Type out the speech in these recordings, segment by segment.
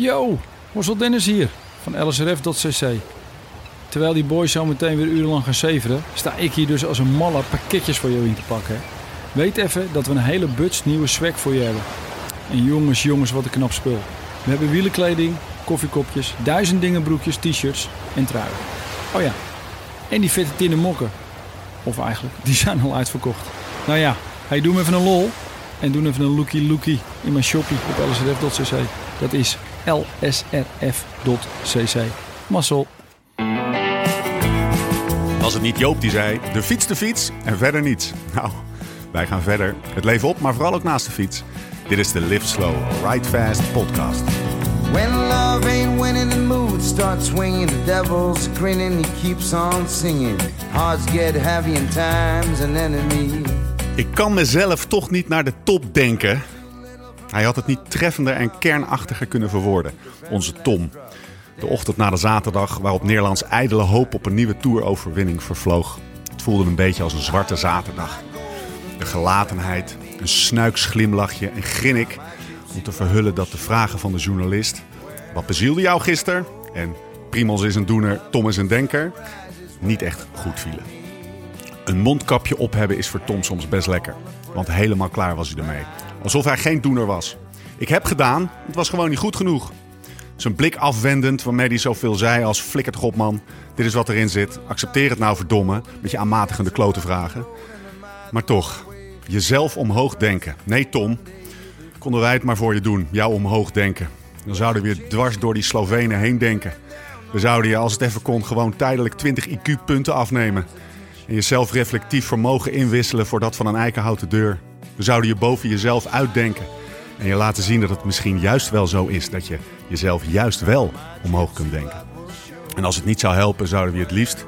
Yo, Horsel Dennis hier van lsrf.cc. Terwijl die boys zo meteen weer urenlang gaan zeveren, sta ik hier dus als een malle pakketjes voor jou in te pakken. Weet even dat we een hele buts nieuwe swag voor je hebben. En jongens, jongens, wat een knap spul. We hebben wielenkleding, koffiekopjes, duizend dingen broekjes, t-shirts en truien. Oh ja, en die vette tinnen mokken. Of eigenlijk, die zijn al uitverkocht. Nou ja, hey, doe me even een lol. En doe even een lookie lookie in mijn shoppie op lsrf.cc. Dat is lsrf.cc. Massel. Was het niet Joop die zei, de fiets de fiets en verder niets. Nou, wij gaan verder. Het leven op, maar vooral ook naast de fiets. Dit is de Live Slow, Ride Fast podcast. When love ain't winning, the mood starts swinging. The devil's grinning, he keeps on singing. Hearts get heavy and time's an enemy. Ik kan mezelf toch niet naar de top denken. Hij had het niet treffender en kernachtiger kunnen verwoorden. Onze Tom. De ochtend na de zaterdag waarop Nederlands ijdele hoop op een nieuwe toeroverwinning vervloog. Het voelde een beetje als een zwarte zaterdag. De gelatenheid, een snuiks glimlachje en grinnik om te verhullen dat de vragen van de journalist... Wat bezielde jou gisteren? En Primos is een doener, Tom is een denker. Niet echt goed vielen. Een mondkapje op hebben is voor Tom soms best lekker. Want helemaal klaar was hij ermee. Alsof hij geen doener was. Ik heb gedaan, het was gewoon niet goed genoeg. Zijn blik afwendend, waarmee hij zoveel zei als flikkert godman. Dit is wat erin zit. Accepteer het nou verdomme. Met je aanmatigende klote vragen. Maar toch, jezelf omhoog denken. Nee Tom, konden wij het maar voor je doen. Jou omhoog denken. Dan zouden we weer dwars door die Slovenen heen denken. We zouden je, als het even kon, gewoon tijdelijk 20 IQ-punten afnemen. En je zelfreflectief vermogen inwisselen voor dat van een eikenhouten deur. We zouden je boven jezelf uitdenken. En je laten zien dat het misschien juist wel zo is dat je jezelf juist wel omhoog kunt denken. En als het niet zou helpen, zouden we je het liefst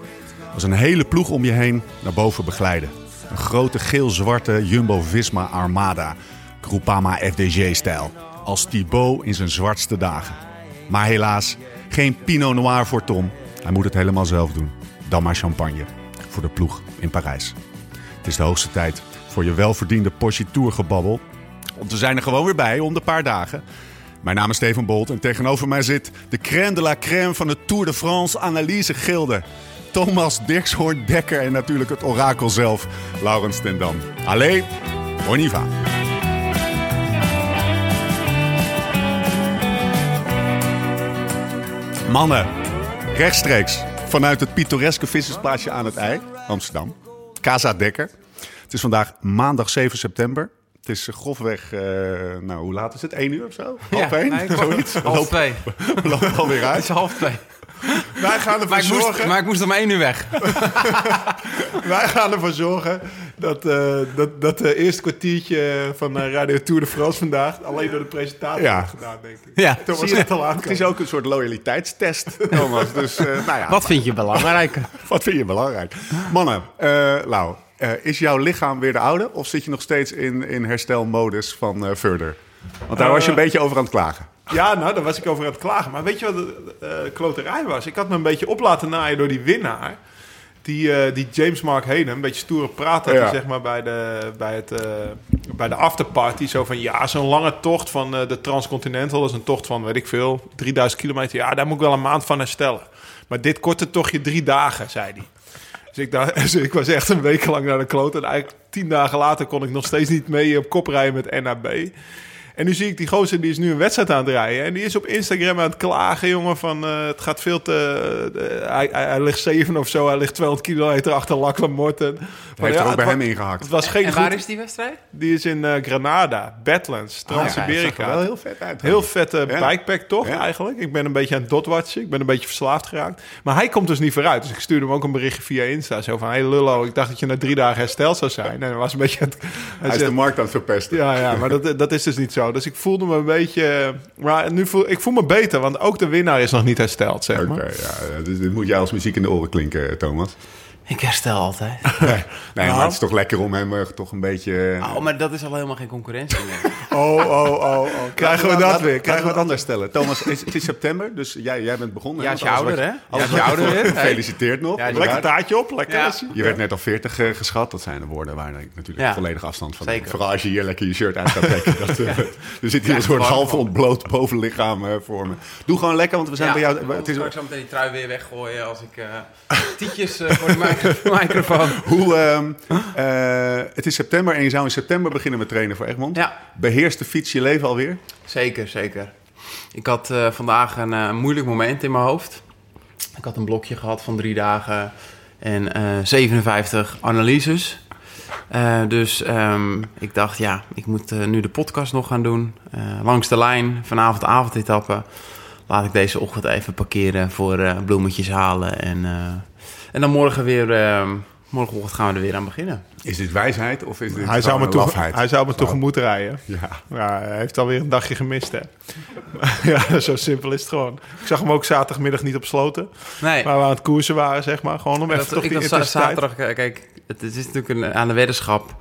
als een hele ploeg om je heen naar boven begeleiden. Een grote geel-zwarte Jumbo-Visma Armada, Groupama FDG-stijl. Als Thibaut in zijn zwartste dagen. Maar helaas, geen Pinot Noir voor Tom. Hij moet het helemaal zelf doen. Dan maar champagne voor de ploeg in Parijs. Het is de hoogste tijd voor je welverdiende Porsche Tour gebabbel. Want we zijn er gewoon weer bij om de paar dagen. Mijn naam is Steven Bolt en tegenover mij zit de crème de la crème van de Tour de France analyse gilde. Thomas Dirkshoorn Dekker en natuurlijk het orakel zelf, Laurens ten Dam. Allee, on y va. Mannen, rechtstreeks vanuit het pittoreske vissersplaatsje aan het IJ, Amsterdam. Casa Dekker. Het is vandaag maandag 7 september. Het is grofweg, uh, nou hoe laat is het? 1 uur of zo? Half Ja, nee, Zoiets? half Loop- twee. Loopt alweer Het uit. is half twee. Wij gaan ervoor Maar ik, moest, zorgen, maar ik moest om één uur weg. wij gaan ervoor zorgen dat, eh, dat, dat de eerste kwartiertje van eh, Radio Tour de France vandaag alleen door de presentator Ja. wordt gedaan, denk ik. Ja. Thomas Zie je, zit al aan het is ook een soort loyaliteitstest, Thomas. Dus eh, nou ja, Wat vind je belangrijk? Wat vind je belangrijk? Mannen, eh Lau, eh, is jouw lichaam weer de oude? Of zit je nog steeds in, in herstelmodus van eh Further? Want daar was je een Eh, beetje over aan het klagen. Ja, nou, daar was ik over aan het klagen. Maar weet je wat de eh, kloterij was? Ik had me een beetje op laten naaien door die winnaar. Die, die James Mark Henen, een beetje stoere praat had Ja. hij, zeg maar bij de, bij, het, bij de afterparty. Zo van, ja, zo'n lange tocht van de Transcontinental. Dat is een tocht van, weet ik veel, 3000 kilometer. Ja, daar moet ik wel een maand van herstellen. Maar dit korte tochtje drie dagen, zei hij. Dus ik, dus ik was echt een week lang naar de kloot. En eigenlijk tien dagen later kon ik nog steeds niet mee op kop rijden met NAB. En nu zie ik die gozer, die is nu een wedstrijd aan het rijden. En die is op Instagram aan het klagen, jongen, van eh, het gaat veel te... eh, hij, hij, hij ligt zeven of zo, hij ligt 200 kilometer achter Lachlan Morten. Maar Heeft er ook bij hem ingehakt. Het was geen En waar goed- is die wedstrijd? Die is in eh, Granada, Badlands, Ah, ja, Trans-Siberica. er wel heel vet uit. Heel vette Ja. bikepack toch Ja. eigenlijk. Ik ben een beetje aan het dotwatchen. Ik ben een beetje verslaafd geraakt. Maar hij komt dus niet vooruit. Dus ik stuurde hem ook een berichtje via Insta. Zo van, hey Lullo, ik dacht dat je na drie dagen hersteld zou zijn. En hij was een beetje aan het... hij Hij is zegt- de markt aan het verpesten. ja, ja, maar dat, dat is dus niet zo. Dus ik voelde me een beetje... Maar nu voel, ik voel me beter, want ook de winnaar is nog niet hersteld, zeg Oké, maar. ja, dus dit moet jij als muziek in de oren klinken, Thomas. Ik herstel altijd. Nee, maar het is toch lekker om hem eh, toch een beetje... eh, Oh, maar dat is al helemaal geen concurrentie meer. Oh, oh, oh, oh. Krijgen we dat weer? Krijgen we het anders stellen. Thomas, is- het is september, dus jij, jij bent begonnen. Ja, je wat ouder, hè? is je wat ouder? Hey. Gefeliciteerd nog. Ja. Lekker taartje op, lekker. Ja. Je werd net al 40 eh, geschat. Dat zijn de woorden waar ik natuurlijk Ja. volledig afstand van. Zeker. Vooral als je hier lekker je shirt uit gaat trekken. Dat, er zit hier een soort half ontbloot bovenlichaam voor me. Doe gewoon lekker, want we zijn bij jou... Ik Het is, straks zo meteen die trui weer weggooien als ik tietjes voor de micro- microfoon. hoe, ehm, eh, het is september en je zou in september beginnen met trainen voor Egmond. Ja. Beheerst de fiets je leven alweer? Zeker, zeker. Ik had eh, vandaag een eh, moeilijk moment in mijn hoofd. Ik had een blokje gehad van drie dagen en eh, 57 analyses. Dus ehm, ik dacht, ja, ik moet nu de podcast nog gaan doen. Langs de lijn, vanavond avondetappe. Laat ik deze ochtend even parkeren voor bloemetjes halen. En, en dan morgen weer, eh, morgenochtend gaan we er weer aan beginnen. Is dit wijsheid of is dit Hij zou, me lafheid? hij zou me tegemoet rijden. Ja. Ja, hij heeft alweer een dagje gemist, hè. ja, zo simpel is het gewoon. Ik zag hem ook zaterdagmiddag niet op sloten. Nee, Waar we aan het koersen waren, zeg maar. Gewoon om even dat, toch ik die zaterdag, k- kijk, het, is natuurlijk een, aan de weddenschap.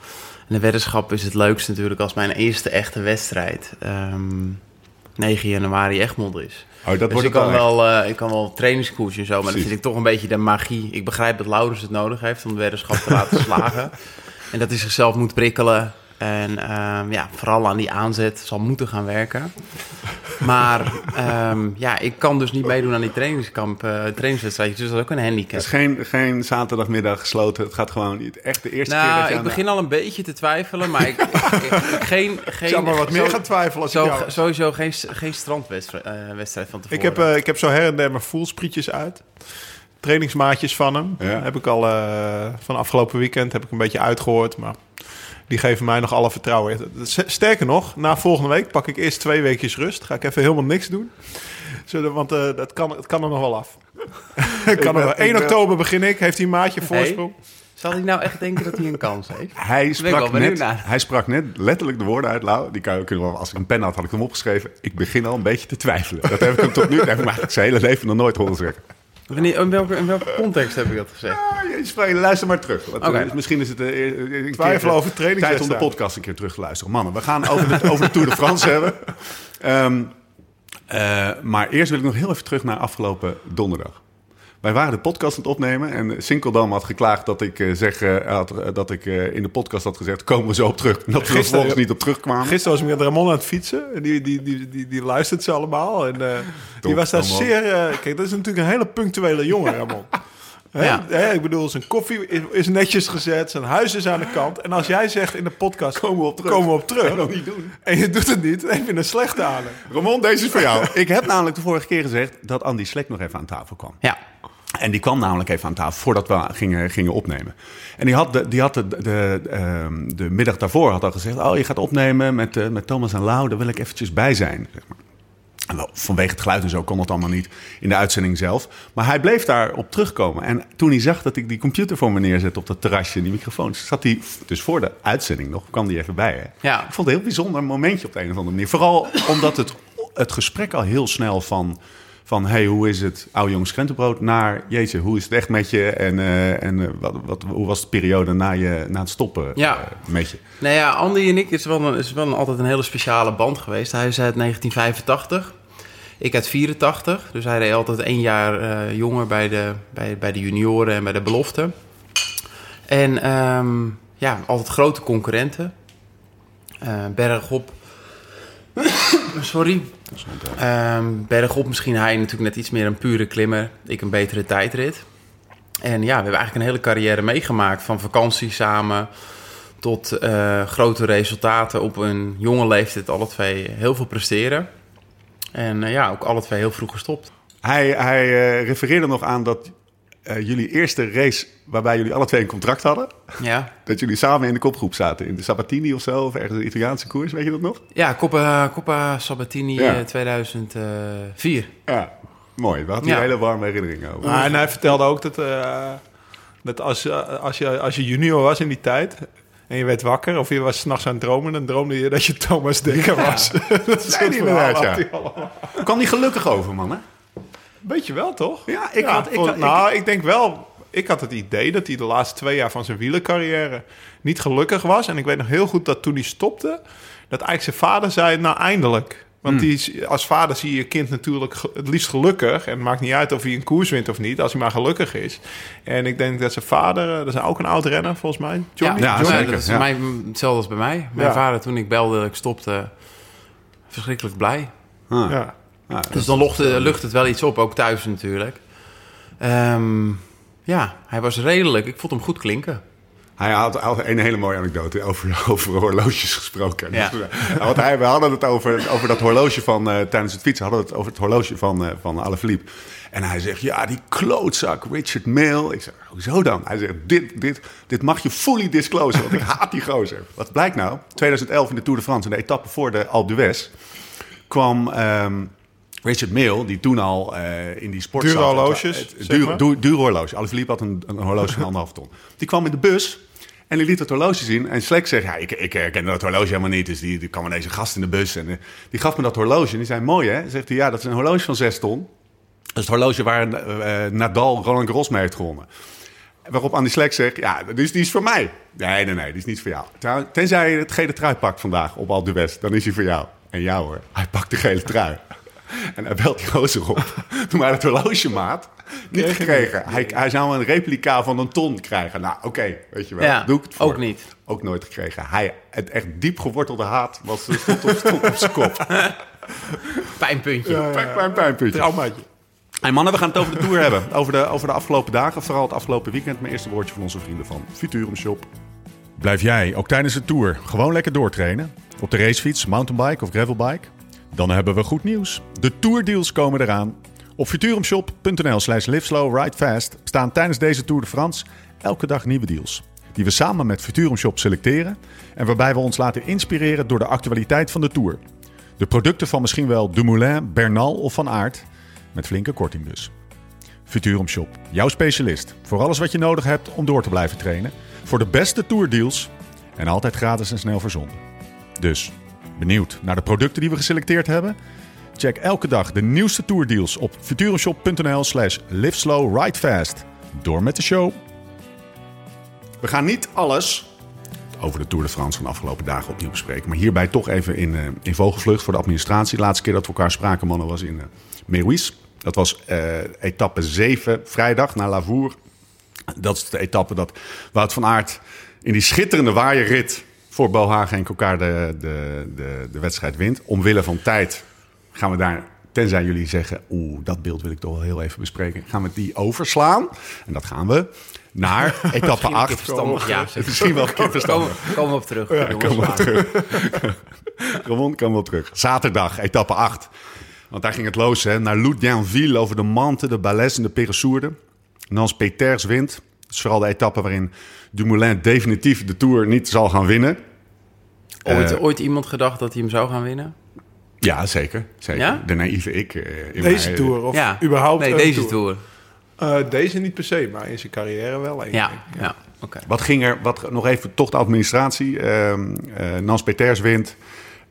En de weddenschap is het leukst natuurlijk als mijn eerste echte wedstrijd ehm 9 januari Egmond is. Oh, dat dus wordt ik het kan, wel eh, ik kan wel trainingskoers en zo, maar Precies. vind ik toch een beetje de magie. Ik begrijp dat Laurens het nodig heeft om de weddenschap te laten slagen. En dat hij zichzelf moet prikkelen. En ehm, ja, vooral aan die aanzet zal moeten gaan werken. Maar ehm, ja, ik kan dus niet meedoen aan die trainingskamp, eh trainingswedstrijdjes. Dus dat is ook een handicap. Het is geen, geen zaterdagmiddag gesloten. Het gaat gewoon echt de eerste keer dat Nou, je ik aan begin al een beetje te twijfelen, maar ik, ik, geen, geen, Ik zou maar wat meer gaan twijfelen als ik zo, jou... sowieso geen, geen strandwedstrijd eh, wedstrijd van tevoren. Ik heb, eh, ik heb zo her en der mijn voelsprietjes uit. Trainingsmaatjes van hem. Ja. Heb ik al eh, van afgelopen weekend heb ik een beetje uitgehoord. Maar die geven mij nog alle vertrouwen. Sterker nog, na volgende week pak ik eerst twee weekjes rust. Ga ik even helemaal niks doen. Zodat, want eh, dat kan, het kan er nog wel af. kan er ben- wel. ik 1 ben- oktober begin ik. Heeft hij een maatje voorsprong? Zal hij nou echt denken dat hij een kans heeft? Hij ben ik sprak, wel benieuwd net, naar. hij sprak net letterlijk de woorden uit, Lau. Die kan je kunnen wel, als ik een pen had, had ik hem opgeschreven. Ik begin al een beetje te twijfelen. Dat heb ik hem tot nu, dat heb ik hem eigenlijk zijn hele leven nog nooit horen zeggen. Wanneer, in, welke, in welke context heb ik dat gezegd? Ah, je luister maar terug. Want, eh, misschien is het eh, eh, een Twijfel keer, over Tijd om de podcast een keer terug te luisteren. Mannen, we gaan over de, over de Tour de France hebben. Ehm, eh, maar eerst wil ik nog heel even terug naar afgelopen donderdag. Wij waren de podcast aan het opnemen en Sinkeldam had geklaagd dat ik, eh, zeg, eh, had, eh, dat ik in de podcast had gezegd... komen we zo op terug. En dat we er vervolgens niet op terugkwamen. Gisteren was ik met Ramon aan het fietsen. En Die, die, die, die, die luistert ze allemaal. En eh, die was daar Ramon. zeer... kijk, dat is natuurlijk een hele punctuele jongen, Ramon. Hè? Ja. Hè, ik bedoel, zijn koffie is, is netjes gezet. Zijn huis is aan de kant. En als jij zegt in de podcast... Komen we op terug. Komen we op terug. En dan niet doen. En je doet het niet. Dan heb je een slechte aan. Ramon, deze is voor jou. ik heb namelijk de vorige keer gezegd dat Andy Slek nog even aan tafel kwam. Ja. En die kwam namelijk even aan tafel voordat we gingen, gingen opnemen. En die had, de, die had de, de, ehm, de middag daarvoor had al gezegd... oh, je gaat opnemen met, eh, met Thomas en Lau, daar wil ik eventjes bij zijn. Zeg maar. En wel, vanwege het geluid en zo kon het allemaal niet in de uitzending zelf. Maar hij bleef daarop terugkomen. En toen hij zag dat ik die computer voor me neerzette op dat terrasje... die microfoons, zat hij dus voor de uitzending nog, kwam die even bij. Hè? Ja. Ik vond het een heel bijzonder momentje op de een of andere manier. Vooral omdat het, het gesprek al heel snel van... van hey, hoe is het oude jongens krentenbrood... naar jeetje, hoe is het echt met je... en, eh, en eh, wat, wat, hoe was de periode na, je, na het stoppen Ja. eh, met je? Nou ja, Andy en ik is wel, een, is wel een, altijd een hele speciale band geweest. Hij is uit 1985. Ik uit 84. Dus hij reed altijd één jaar jonger bij de, bij, bij de junioren en bij de belofte. En ehm, ja, altijd grote concurrenten. Bergop. Sorry. Ehm, bergop misschien hij natuurlijk net iets meer een pure klimmer. Ik een betere tijdrit. En ja, we hebben eigenlijk een hele carrière meegemaakt. Van vakantie samen tot eh, grote resultaten op een jonge leeftijd. Alle twee heel veel presteren. En eh, ja, ook alle twee heel vroeg gestopt. Hij, hij eh, refereerde nog aan dat eh, jullie eerste race... waarbij jullie alle twee een contract hadden... Ja, dat jullie samen in de kopgroep zaten. In de Sabatini of zo, of ergens een Italiaanse koers, weet je dat nog? ja Coppa, Coppa Sabatini Ja. eh, 2004. Ja, mooi. We hadden hier Ja. hele warme herinneringen over. Ah, en hij vertelde ook dat, eh, dat als, eh, als, je, als je junior was in die tijd... en je werd wakker of je was s'nachts aan het dromen... dan droomde je dat je Thomas Dekker was. dat is inderdaad, verhaal ja. kwam die gelukkig over, man, hè? Weet je wel, toch? Ja, ik had- ik voor- had- ik- nou, ik denk wel... ik had het idee dat hij de laatste twee jaar van zijn wielercarrière niet gelukkig was. En ik weet nog heel goed dat toen hij stopte, dat eigenlijk zijn vader zei, nou eindelijk. Want die, is- als vader zie je je kind natuurlijk het liefst gelukkig. En het maakt niet uit of hij een koers wint of niet, als hij maar gelukkig is. En ik denk dat zijn vader, eh, dat is ook een oud renner volgens mij. Johnny? Ja, Johnny? zeker, dat is ja. mij, hetzelfde als bij mij. Mijn Ja. vader, toen ik belde dat ik stopte, verschrikkelijk blij. Ah. Ja. Dus dan lucht, lucht het wel iets op, ook thuis natuurlijk. Ehm, ja, hij was redelijk. Ik vond hem goed klinken. Hij had, een hele mooie anekdote over, over horloges gesproken. Ja. Eh, want hij, we hadden het over, over dat horloge van, eh, tijdens het fietsen, hadden we het over het horloge van, eh van Alaphilippe. En hij zegt, ja, die klootzak, Richard Mill. Ik zeg, hoezo dan? Hij zegt, dit, dit, dit mag je fully disclosen, want ik haat die gozer. Wat blijkt nou? 2011 in de Tour de France, in de etappe voor de Alpe d'Huez, kwam... ehm, Richard Mill, die toen al eh, in die sport Dure zat. horloges, Het- het- zeg duur, duur, duur horloge. Alaphilippe had een, een horloge van anderhalf ton. Die kwam in de bus en die liet het horloge zien. En Slek zegt, ja, ik, ik herken dat horloge helemaal niet. Dus die, die kwam ineens een gast in de bus. En eh, die gaf me dat horloge. En die zei, mooi hè? Zegt hij, ja, dat is een horloge van 6 ton. Dat is het horloge waar eh, Nadal Roland Garros mee heeft gewonnen. Waarop Andy Slek zegt, ja, is, die is voor mij. Nee, nee, nee, die is niet voor jou. Tenzij je het gele trui pakt vandaag op Alpe d'Huez, dan is hij voor jou. En jou hoor, hij pakt de gele trui. En hij belt die gozer op. Toen maar het horlogemaat niet gekregen. Hij, hij zou een replica van een ton krijgen. Nou, oké, weet je wel. Ja, Doe ik het voor. ook niet. Ook nooit gekregen. Hij, het echt diep gewortelde haat was, stond, op, stond op zijn kop. Pijnpuntje. Pijn, pijn, pijnpuntje. Traumaatje. Hey mannen, we gaan het over de Tour hebben. Over de, over de afgelopen dagen, vooral het afgelopen weekend. Mijn eerste woordje van onze vrienden van Futurum Shop. Blijf jij ook tijdens de Tour gewoon lekker doortrainen? Op de racefiets, mountainbike of gravelbike? Dan hebben we goed nieuws. De Tourdeals komen eraan. Op futurumshop.nl slash liveslowridefast staan tijdens deze Tour de France elke dag nieuwe deals. Die we samen met Futurum Shop selecteren en waarbij we ons laten inspireren door de actualiteit van de Tour. De producten van misschien wel Dumoulin, Bernal of Van Aert, met flinke korting dus. Futurum Shop, jouw specialist voor alles wat je nodig hebt om door te blijven trainen. Voor de beste tourdeals en altijd gratis en snel verzonden. Dus, benieuwd naar de producten die we geselecteerd hebben? Check elke dag de nieuwste tourdeals op futurumshop.nl slash liveslowridefast. Door met de show. We gaan niet alles over de Tour de France van de afgelopen dagen opnieuw bespreken. Maar hierbij toch even in, eh, in vogelvlucht voor de administratie. De laatste keer dat we elkaar spraken, mannen, was in uh. Dat was eh, etappe 7, vrijdag, naar Lavour. Dat is de etappe dat Wout van Aert in die schitterende waaierrit voor Bohagen en Kokar de, de, de, de wedstrijd wint. Omwille van tijd gaan we daar, tenzij jullie zeggen... oeh, dat beeld wil ik toch wel heel even bespreken... gaan we die overslaan. En dat gaan we naar etappe 8. Verstandig, ja. Misschien wel verstandig. Komen, we op terug. Ja, wel terug. Ramon wel terug. Zaterdag, etappe 8. Want daar ging het los, hè. Naar Loudianville over de Mante, de Balès en de Peressourde. Nans Peters wint. Is vooral de etappe waarin Dumoulin definitief de Tour niet zal gaan winnen. Ooit, Eh, ooit iemand gedacht dat hij hem zou gaan winnen? Ja, zeker. zeker. Ja? De naïeve ik. eh, in Deze Tour of ja. überhaupt Nee, deze tour. Eh, deze niet per se, maar in zijn carrière wel. één, Ja, ja. oké. Wat ging er, wat, nog even toch de administratie. Ehm eh, Nans Peters wint.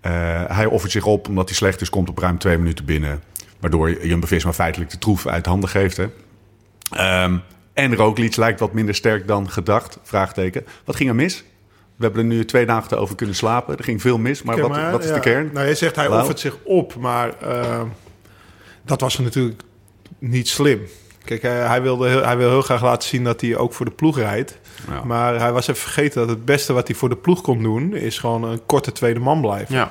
Eh, hij offert zich op omdat hij slecht is, komt op ruim twee minuten binnen. Waardoor Jumbo-Visma feitelijk de troef uit handen geeft. Hè. Ehm, en Roglic lijkt wat minder sterk dan gedacht. Vraagteken. Wat ging er mis? We hebben er nu twee dagen over kunnen slapen. Er ging veel mis, maar wat, maar, wat is ja, de kern? Nou, je zegt hij offert zich op, maar eh, dat was natuurlijk niet slim. Kijk, hij, hij, wilde heel, hij wil heel graag laten zien dat hij ook voor de ploeg rijdt. Ja. Maar hij was even vergeten dat het beste wat hij voor de ploeg kon doen... is gewoon een korte tweede man blijven. Ja.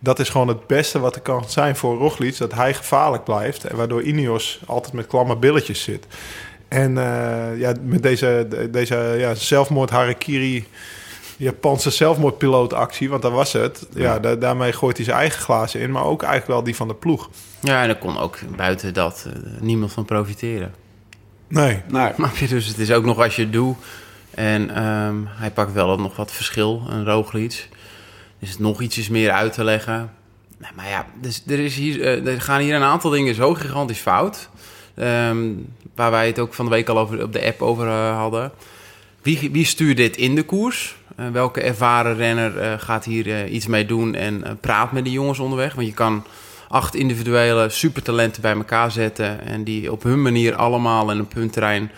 Dat is gewoon het beste wat er kan zijn voor Roglic. Dat hij gevaarlijk blijft. En waardoor Ineos altijd met klamme billetjes zit. En eh, ja, met deze, de- deze ja, zelfmoord Harakiri... Japanse zelfmoordpilootactie, want dat was het. Ja, da- daarmee gooit hij zijn eigen glazen in, maar ook eigenlijk wel die van de ploeg. ja, en er kon ook buiten dat eh, niemand van profiteren. Nee. Snap je? Dus het is ook nog als je het doet. En ehm, hij pakt wel nog wat verschil, een Roglic. Dus het nog ietsjes meer uit te leggen. Nou, maar ja, dus er, is hier, eh, er gaan hier een aantal dingen zo gigantisch fout. Ehm, waar wij het ook van de week al over, op de app over eh, hadden. Wie, wie stuurt dit in de koers? Eh, welke ervaren renner eh, gaat hier iets mee doen en praat met die jongens onderweg? Want je kan acht individuele supertalenten bij elkaar zetten... en die op hun manier allemaal en op hun terrein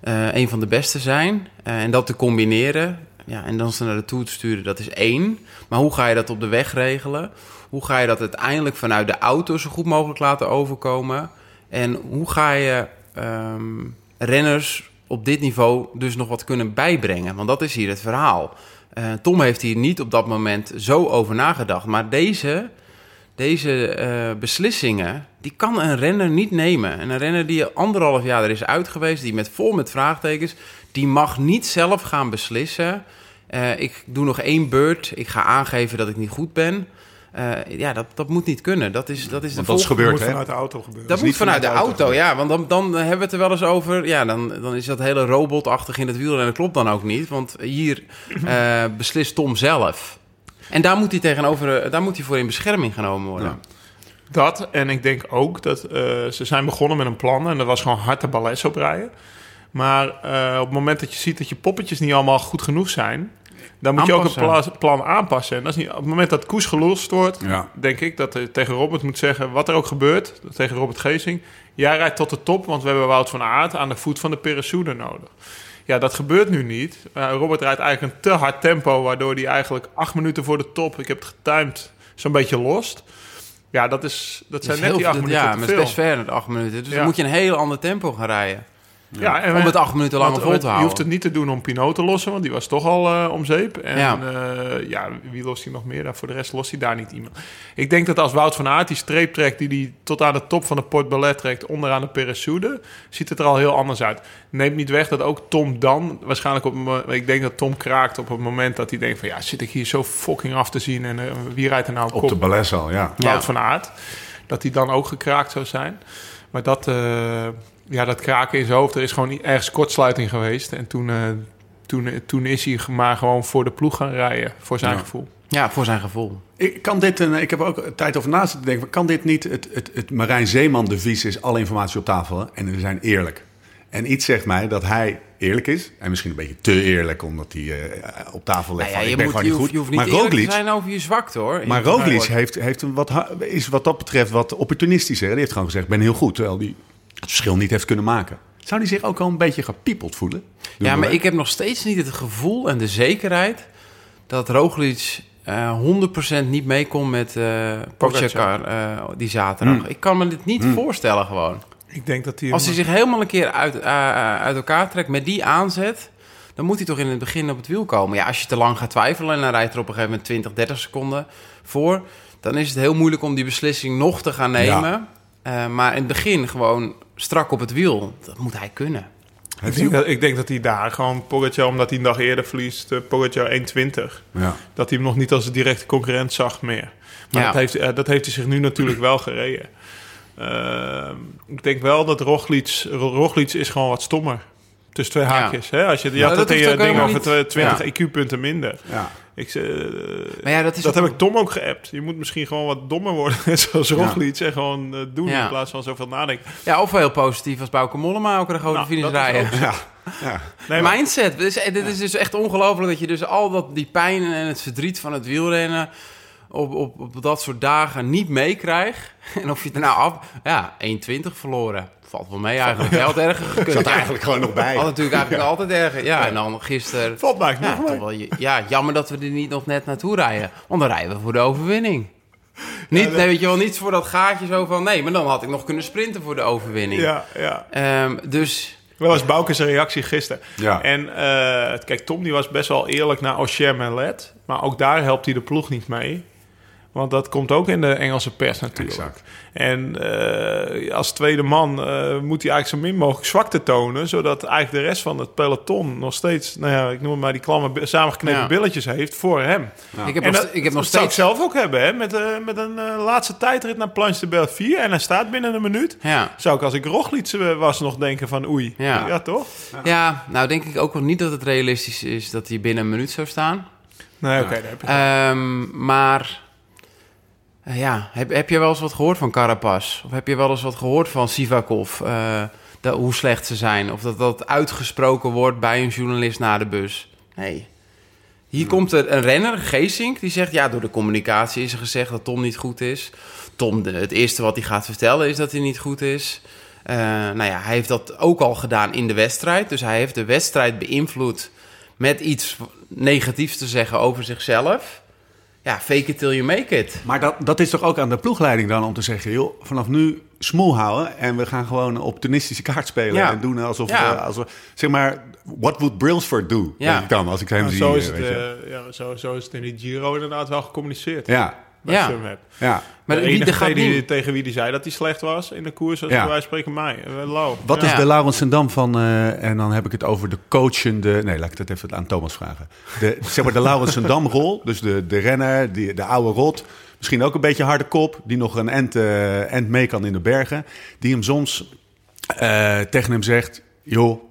eh, een van de beste zijn. En dat te combineren. Ja, en dan ze naar de Tour te sturen, dat is één. Maar hoe ga je dat op de weg regelen? Hoe ga je dat uiteindelijk vanuit de auto zo goed mogelijk laten overkomen? En hoe ga je ehm, renners op dit niveau dus nog wat kunnen bijbrengen? Want dat is hier het verhaal. Eh, Tom heeft hier niet op dat moment zo over nagedacht. Maar deze, deze eh, beslissingen, die kan een renner niet nemen. En een renner die anderhalf jaar er is uit geweest, die met vol met vraagtekens, die mag niet zelf gaan beslissen. Eh, ik doe nog één beurt, ik ga aangeven dat ik niet goed ben. Eh, ja, dat, dat moet niet kunnen. Dat is, dat is de dat is volgende- gebeurd, moet hè? vanuit de auto gebeuren. dat moet vanuit de vanuit de auto, auto. ja. Want dan, dan hebben we het er wel eens over. Ja, dan, dan is dat hele robotachtig in het wiel en dat klopt dan ook niet. Want hier eh, beslist Tom zelf. En daar moet hij tegenover, eh, daar moet hij voor in bescherming genomen worden. Ja. Dat, en ik denk ook dat eh, ze zijn begonnen met een plan en dat was gewoon hard de balles oprijden. Maar eh, op het moment dat je ziet dat je poppetjes niet allemaal goed genoeg zijn, dan moet je ook een pla- plan aanpassen. En dat is niet, op het moment dat Koes gelost wordt, Ja. denk ik dat je tegen Robert moet zeggen, wat er ook gebeurt, tegen Robert Geesing, jij rijdt tot de top, want we hebben Wout van Aert aan de voet van de Peressoede nodig. Ja, dat gebeurt nu niet. Eh, Robert rijdt eigenlijk een te hard tempo, waardoor hij eigenlijk acht minuten voor de top, ik heb het getimed, zo'n beetje lost. Ja, dat, is, dat Dat zijn is net die acht minuten Ja, maar het veel. is best ver, de acht minuten. Dus Ja. dan moet je een heel ander tempo gaan rijden. Ja, en Om het acht minuten lang vol te want Je houden. hoeft het niet te doen om Pinot te lossen, want die was toch al eh, om zeep. En Ja. ja. ja, wie lost hij nog meer? Daar voor de rest lost hij daar niet iemand. Ik denk dat als Wout van Aert die streep trekt die hij tot aan de top van de Port Ballet trekt, onderaan de Peresoude, ziet het er al heel anders uit. Neemt niet weg dat ook Tom dan, waarschijnlijk op, een ik denk dat Tom kraakt op het moment dat hij denkt van ja, zit ik hier zo fucking af te zien en eh, wie rijdt er nou Op de balles al, ja. Ja. Wout van Aert. Dat hij dan ook gekraakt zou zijn. Maar dat, eh, ja, dat kraken in zijn hoofd, er is gewoon ergens kortsluiting geweest. En toen, eh, toen, toen is hij maar gewoon voor de ploeg gaan rijden, voor zijn Ja. gevoel. Ja, voor zijn gevoel. Ik, kan dit een, ik heb er ook tijd over na zitten denken. Kan dit niet het, het, het Marijn Zeeman devies is alle informatie op tafel hè? en we zijn eerlijk. En iets zegt mij dat hij eerlijk is. En misschien een beetje te eerlijk, omdat hij eh, op tafel legt Nou ja, van, je, ik ben moet, gewoon je, niet hoeft, goed. je hoeft niet maar eerlijk te Roglic, zijn over je zwakte, hoor. maar Roglic heeft, heeft een wat, is wat dat betreft wat opportunistischer. Die heeft gewoon gezegd, ik ben heel goed. Terwijl hij het verschil niet heeft kunnen maken. Zou hij zich ook al een beetje gepiepeld voelen? Ja, maar ik heb nog steeds niet het gevoel en de zekerheid dat Roglic eh 100% niet meekomt met eh Pogacar eh, die zaterdag. Hmm. Ik kan me dit niet voorstellen gewoon. Ik denk dat hij... Als hij zich helemaal een keer uit, uit elkaar trekt met die aanzet, dan moet hij toch in het begin op het wiel komen. Ja, als je te lang gaat twijfelen en dan rijdt er op een gegeven moment 20, 30 seconden voor, dan is het heel moeilijk om die beslissing nog te gaan nemen. Eh, maar in het begin gewoon strak op het wiel, dat moet hij kunnen. ik, denk dat, ik denk dat hij daar gewoon Pogacar, omdat hij een dag eerder verliest, uh, Pogacar 1.20, Ja. dat hij hem nog niet als een directe concurrent zag meer. Maar Ja. dat, heeft, eh, dat heeft hij zich nu natuurlijk wel gereden. Ehm, ik denk wel dat Roglic, Roglic is gewoon wat stommer. Tussen twee haakjes. Hè? Als je, je Ja, had dat ding over niet. 20 Ja. IQ-punten minder. Ja. Ik, eh, Maar ja, dat is dat ook- heb ik Tom ook geappt. Je moet misschien gewoon wat dommer worden, net zoals Roglic. En gewoon eh, doen Ja. in plaats van zoveel nadenken. Ja, of heel positief als Bauke Mollema ook een grote Nou, finish rijden. Ja. Ja. Nee, maar- Mindset. Dit is, dit is dus echt ongelooflijk dat je dus al dat, die pijn en het verdriet van het wielrennen op, op, op dat soort dagen niet meekrijgt. En of je het er nou af... Ja, 1,20 verloren. Valt wel mee eigenlijk. Hij had erger gekund. Zat er eigenlijk gewoon nog bij. Had natuurlijk eigenlijk altijd erger. Ja, en dan gisteren... Valt mij Ja, nog wel, ja, jammer dat we er niet nog net naartoe rijden. Want dan rijden we voor de overwinning. Niet, nee, weet je wel, niet voor dat gaatje zo van... Nee, maar dan had ik nog kunnen sprinten voor de overwinning. Ja, ja. Ehm, dus Dat was Bouke's reactie gisteren. Ja. En eh, kijk, Tom die was best wel eerlijk naar Auchem en Let. Maar ook daar helpt hij de ploeg niet mee. Want dat komt ook in de Engelse pers natuurlijk. Exact. En eh, als tweede man eh, moet hij eigenlijk zo min mogelijk zwakte tonen. Zodat eigenlijk de rest van het peloton nog steeds... Nou ja, ik noem het maar die klamme samengeknepen Ja. billetjes heeft voor hem. ik heb En nog, dat, ik heb nog dat zou ik steeds... zelf ook hebben, hè? Met, eh, met een eh, laatste tijdrit naar Planche de Belleville. En hij staat binnen een minuut. Ja. Zou ik als ik Roglic was nog denken van oei. Ja. ja toch? Ja, nou denk ik ook wel niet dat het realistisch is dat hij binnen een minuut zou staan. Nee, oké, daar heb je Ehm, maar eh, ja, heb, heb je wel eens wat gehoord van Carapaz? Of heb je wel eens wat gehoord van Sivakov? eh, dat, hoe slecht ze zijn? Of dat dat uitgesproken wordt bij een journalist na de bus? Nee. Hier komt er een renner, Geesink, die zegt... ja, door de communicatie is er gezegd dat Tom niet goed is. Tom, de- het eerste wat hij gaat vertellen is dat hij niet goed is. Eh, nou ja, hij heeft dat ook al gedaan in de wedstrijd. Dus hij heeft de wedstrijd beïnvloed met iets negatiefs te zeggen over zichzelf. Ja, fake it till you make it. Maar dat, dat is toch ook aan de ploegleiding dan om te zeggen... joh, vanaf nu smoel houden en we gaan gewoon opportunistische kaart spelen... Ja. en doen alsof, Ja. we, alsof... Zeg maar, what would Brailsford do? Ja. Denk ik dan, als ik hem Nou, zie. zo, is het, eh, ja, zo, zo is het in die Giro inderdaad wel gecommuniceerd. ja, Bij Ja. Sunweb. ja. Maar de die, enige die gaat die, niet... tegen wie die zei dat hij slecht was in de koers, Ja. wijze van spreken mij. Eh, Lau. Wat Ja. is de Laurens Sendam van... eh, en dan heb ik het over de coachende... Nee, laat ik dat even aan Thomas vragen. De, zeg maar de Laurens Sendam-rol. Dus de, de renner, die, de oude rot. Misschien ook een beetje harde kop. Die nog een end, eh, end mee kan in de bergen. Die hem soms eh, tegen hem zegt... joh,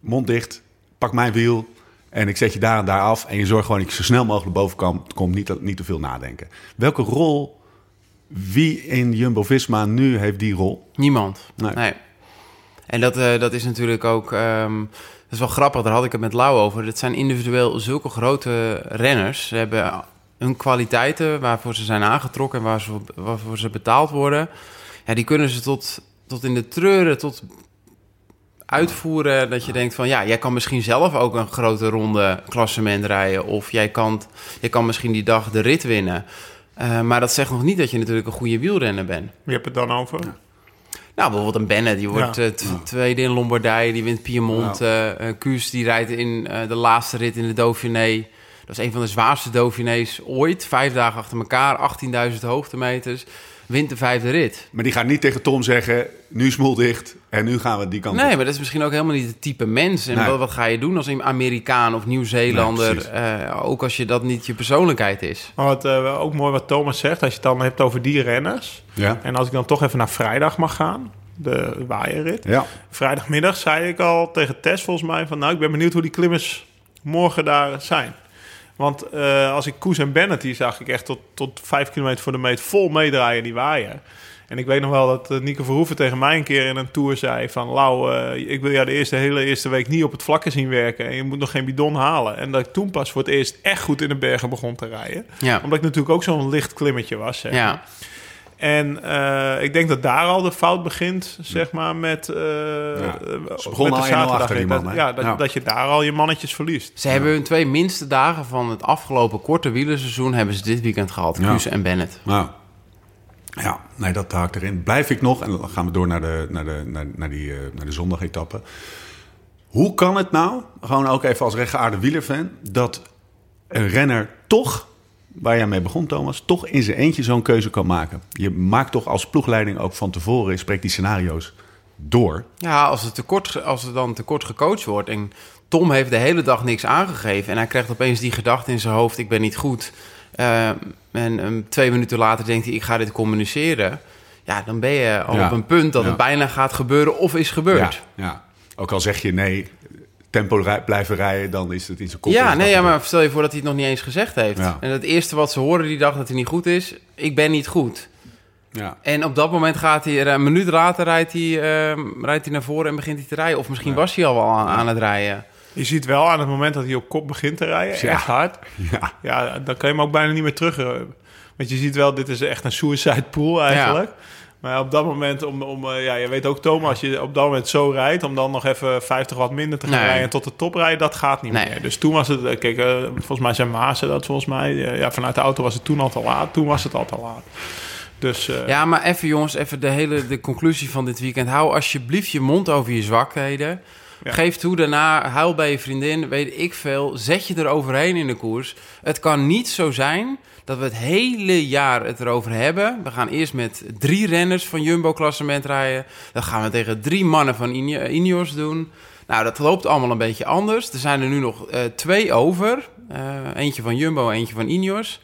mond dicht, pak mijn wiel... en ik zet je daar en daar af... en je zorgt gewoon dat je zo snel mogelijk boven kan... komt niet, niet te veel nadenken. Welke rol... Wie in Jumbo-Visma nu heeft die rol? Niemand. Nee. Nee. En dat, eh, dat is natuurlijk ook... ehm, dat is wel grappig, daar had ik het met Lau over. Dat zijn individueel zulke grote renners. Ze hebben hun kwaliteiten waarvoor ze zijn aangetrokken... en waar ze, waarvoor ze betaald worden. Ja, die kunnen ze tot, tot in de treuren, tot uitvoeren... dat je denkt van, ja, jij kan misschien zelf ook een grote ronde klassement rijden... of jij kan, jij kan misschien die dag de rit winnen... Eh, maar dat zegt nog niet dat je natuurlijk een goede wielrenner bent. Wie heb het dan over? Nou, bijvoorbeeld een Bennett, die wordt Ja. eh, tweede in Lombardije, die wint Piemont. eh eh, Kuus, die rijdt in eh, de laatste rit in de Dauphiné. Dat is een van de zwaarste Dauphinés ooit. Vijf dagen achter elkaar, 18.000 hoogtemeters. Wint de vijfde rit. Maar die gaat niet tegen Tom zeggen: nu smoel dicht en nu gaan we die kant Nee, op. maar dat is misschien ook helemaal niet het type mens. En Nee. wat, wat ga je doen als een Amerikaan of Nieuw-Zeelander? Nee, eh, ook als je dat niet je persoonlijkheid is. Maar wat eh, ook mooi wat Thomas zegt, als je het dan hebt over die renners. Ja. En als ik dan toch even naar vrijdag mag gaan, de waaierrit. Ja. Vrijdagmiddag zei ik al tegen Tess volgens mij van... nou, ik ben benieuwd hoe die klimmers morgen daar zijn. Want eh, als ik Koes en Bennett, die zag ik echt tot, tot vijf kilometer voor de meet vol meedraaien die waaier. En ik weet nog wel dat eh, Nico Verhoeven tegen mij een keer in een tour zei van... Lau, eh, ik wil jou de eerste, hele eerste week niet op het vlakke zien werken... en je moet nog geen bidon halen. En dat ik toen pas voor het eerst echt goed in de bergen begon te rijden. Ja. Omdat ik natuurlijk ook zo'n licht klimmetje was. Zeg. Ja, En eh, ik denk dat daar al de fout begint, zeg maar, met, eh Ze met begonnen al 1-0 achter die Dat- man, hè? Ja, dat, Ja. dat je daar al je mannetjes verliest. ze hebben hun twee minste dagen van het afgelopen korte wielerseizoen... hebben ze dit weekend gehad, Ja. Kuus en Bennett. Nou, ja, nee, dat haakt erin. Blijf ik nog, en dan gaan we door naar de, naar de, naar, naar die, eh, naar de zondagetappe. Hoe kan het nou, gewoon ook even als rechtgeaarde wielerfan, dat een renner toch, waar jij mee begon Thomas, toch in zijn eentje zo'n keuze kan maken? Je maakt toch als ploegleiding ook van tevoren, je spreekt die scenario's door. Ja, als, het tekort, als er dan tekort gecoacht wordt en Tom heeft de hele dag niks aangegeven en hij krijgt opeens die gedachte in zijn hoofd: ik ben niet goed. Eh, en ehm, twee minuten later denkt hij: ik ga dit communiceren. Ja, dan ben je al Ja. op een punt dat Ja. het bijna gaat gebeuren of is gebeurd. Ja, ja. Ook al zeg je nee, tempo rij- blijven rijden, dan is het in zijn kop. Ja, nee, ja, maar stel je voor dat hij het nog niet eens gezegd heeft. Ja. En het eerste wat ze horen die dag dat hij niet goed is: ik ben niet goed. Ja. En op dat moment gaat hij, er een minuut later rijdt hij, ehm, rijdt hij naar voren en begint hij te rijden. Of misschien was hij al wel aan, aan het rijden. Je ziet wel aan het moment dat hij op kop begint te rijden, Ja. echt hard. Ja. Ja, dan kan je hem ook bijna niet meer terug. eh, Want je ziet wel, dit is echt een suicide pool eigenlijk. Maar op dat moment, om, om, eh, ja, je weet ook Thomas, als je op dat moment zo rijdt... om dan nog even 50 wat minder te gaan Nee. rijden en tot de top rijden, dat gaat niet Nee. meer. Dus toen was het, eh, kijk, eh, volgens mij zijn Maasen dat volgens mij... ja, vanuit de auto was het toen al te laat, toen was het al te laat. Dus Ja, maar even jongens, even de hele de conclusie van dit weekend. Hou alsjeblieft je mond over je zwakheden. Ja. Geef toe daarna, huil bij je vriendin, weet ik veel. Zet je er overheen in de koers. Het kan niet zo zijn dat we het hele jaar het erover hebben. We gaan eerst met drie renners van Jumbo-klassement rijden. Dan gaan we tegen drie mannen van Ine- Ineos doen. Nou, dat loopt allemaal een beetje anders. Er zijn er nu nog eh, twee over. Eh, eentje van Jumbo, eentje van Ineos.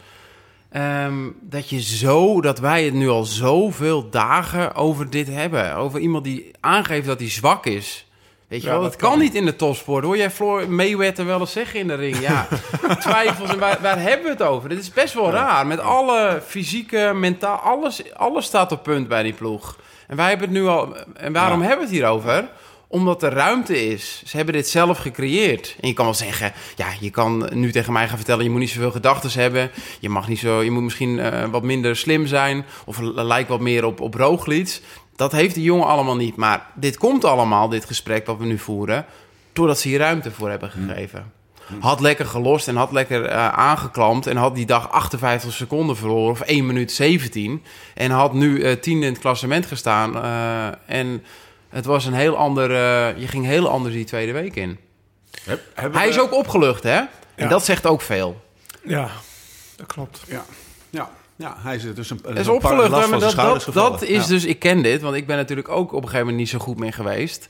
Ehm, dat je zo, dat wij het nu al zoveel dagen over dit hebben. Over iemand die aangeeft dat hij zwak is. Weet je Ja, wel, dat dat kan kan. niet in de topsport. Hoor jij Floor Mayweather wel eens zeggen in de ring? Ja, twijfels en waar, waar hebben we het over? Dit is best wel raar. Met alle fysieke, mentaal, alles, alles staat op punt bij die ploeg. En wij hebben het nu al. En waarom Ja. hebben we het hierover? Omdat er ruimte is. Ze hebben dit zelf gecreëerd. En je kan wel zeggen, ja, je kan nu tegen mij gaan vertellen... je moet niet zoveel gedachten hebben. Je, mag niet zo, je moet misschien eh, wat minder slim zijn. Of lijkt wat meer op, op Roglic. Dat heeft die jongen allemaal niet. Maar dit komt allemaal, dit gesprek wat we nu voeren... doordat ze hier ruimte voor hebben gegeven. Had lekker gelost en had lekker eh, aangeklampt. En had die dag 58 seconden verloren. Of 1 minuut 17. En had nu eh tiende in het klassement gestaan. eh, en het was een heel ander... je ging heel anders die tweede week in. Hij is ook opgelucht, hè? En Ja. dat zegt ook veel. Ja, dat klopt. Ja, ja, ja hij is dus een, is opgelucht, last maar van dat, schouders dat, gevallen. dat is Ja. dus... Ik ken dit, want ik ben natuurlijk ook op een gegeven moment niet zo goed mee geweest.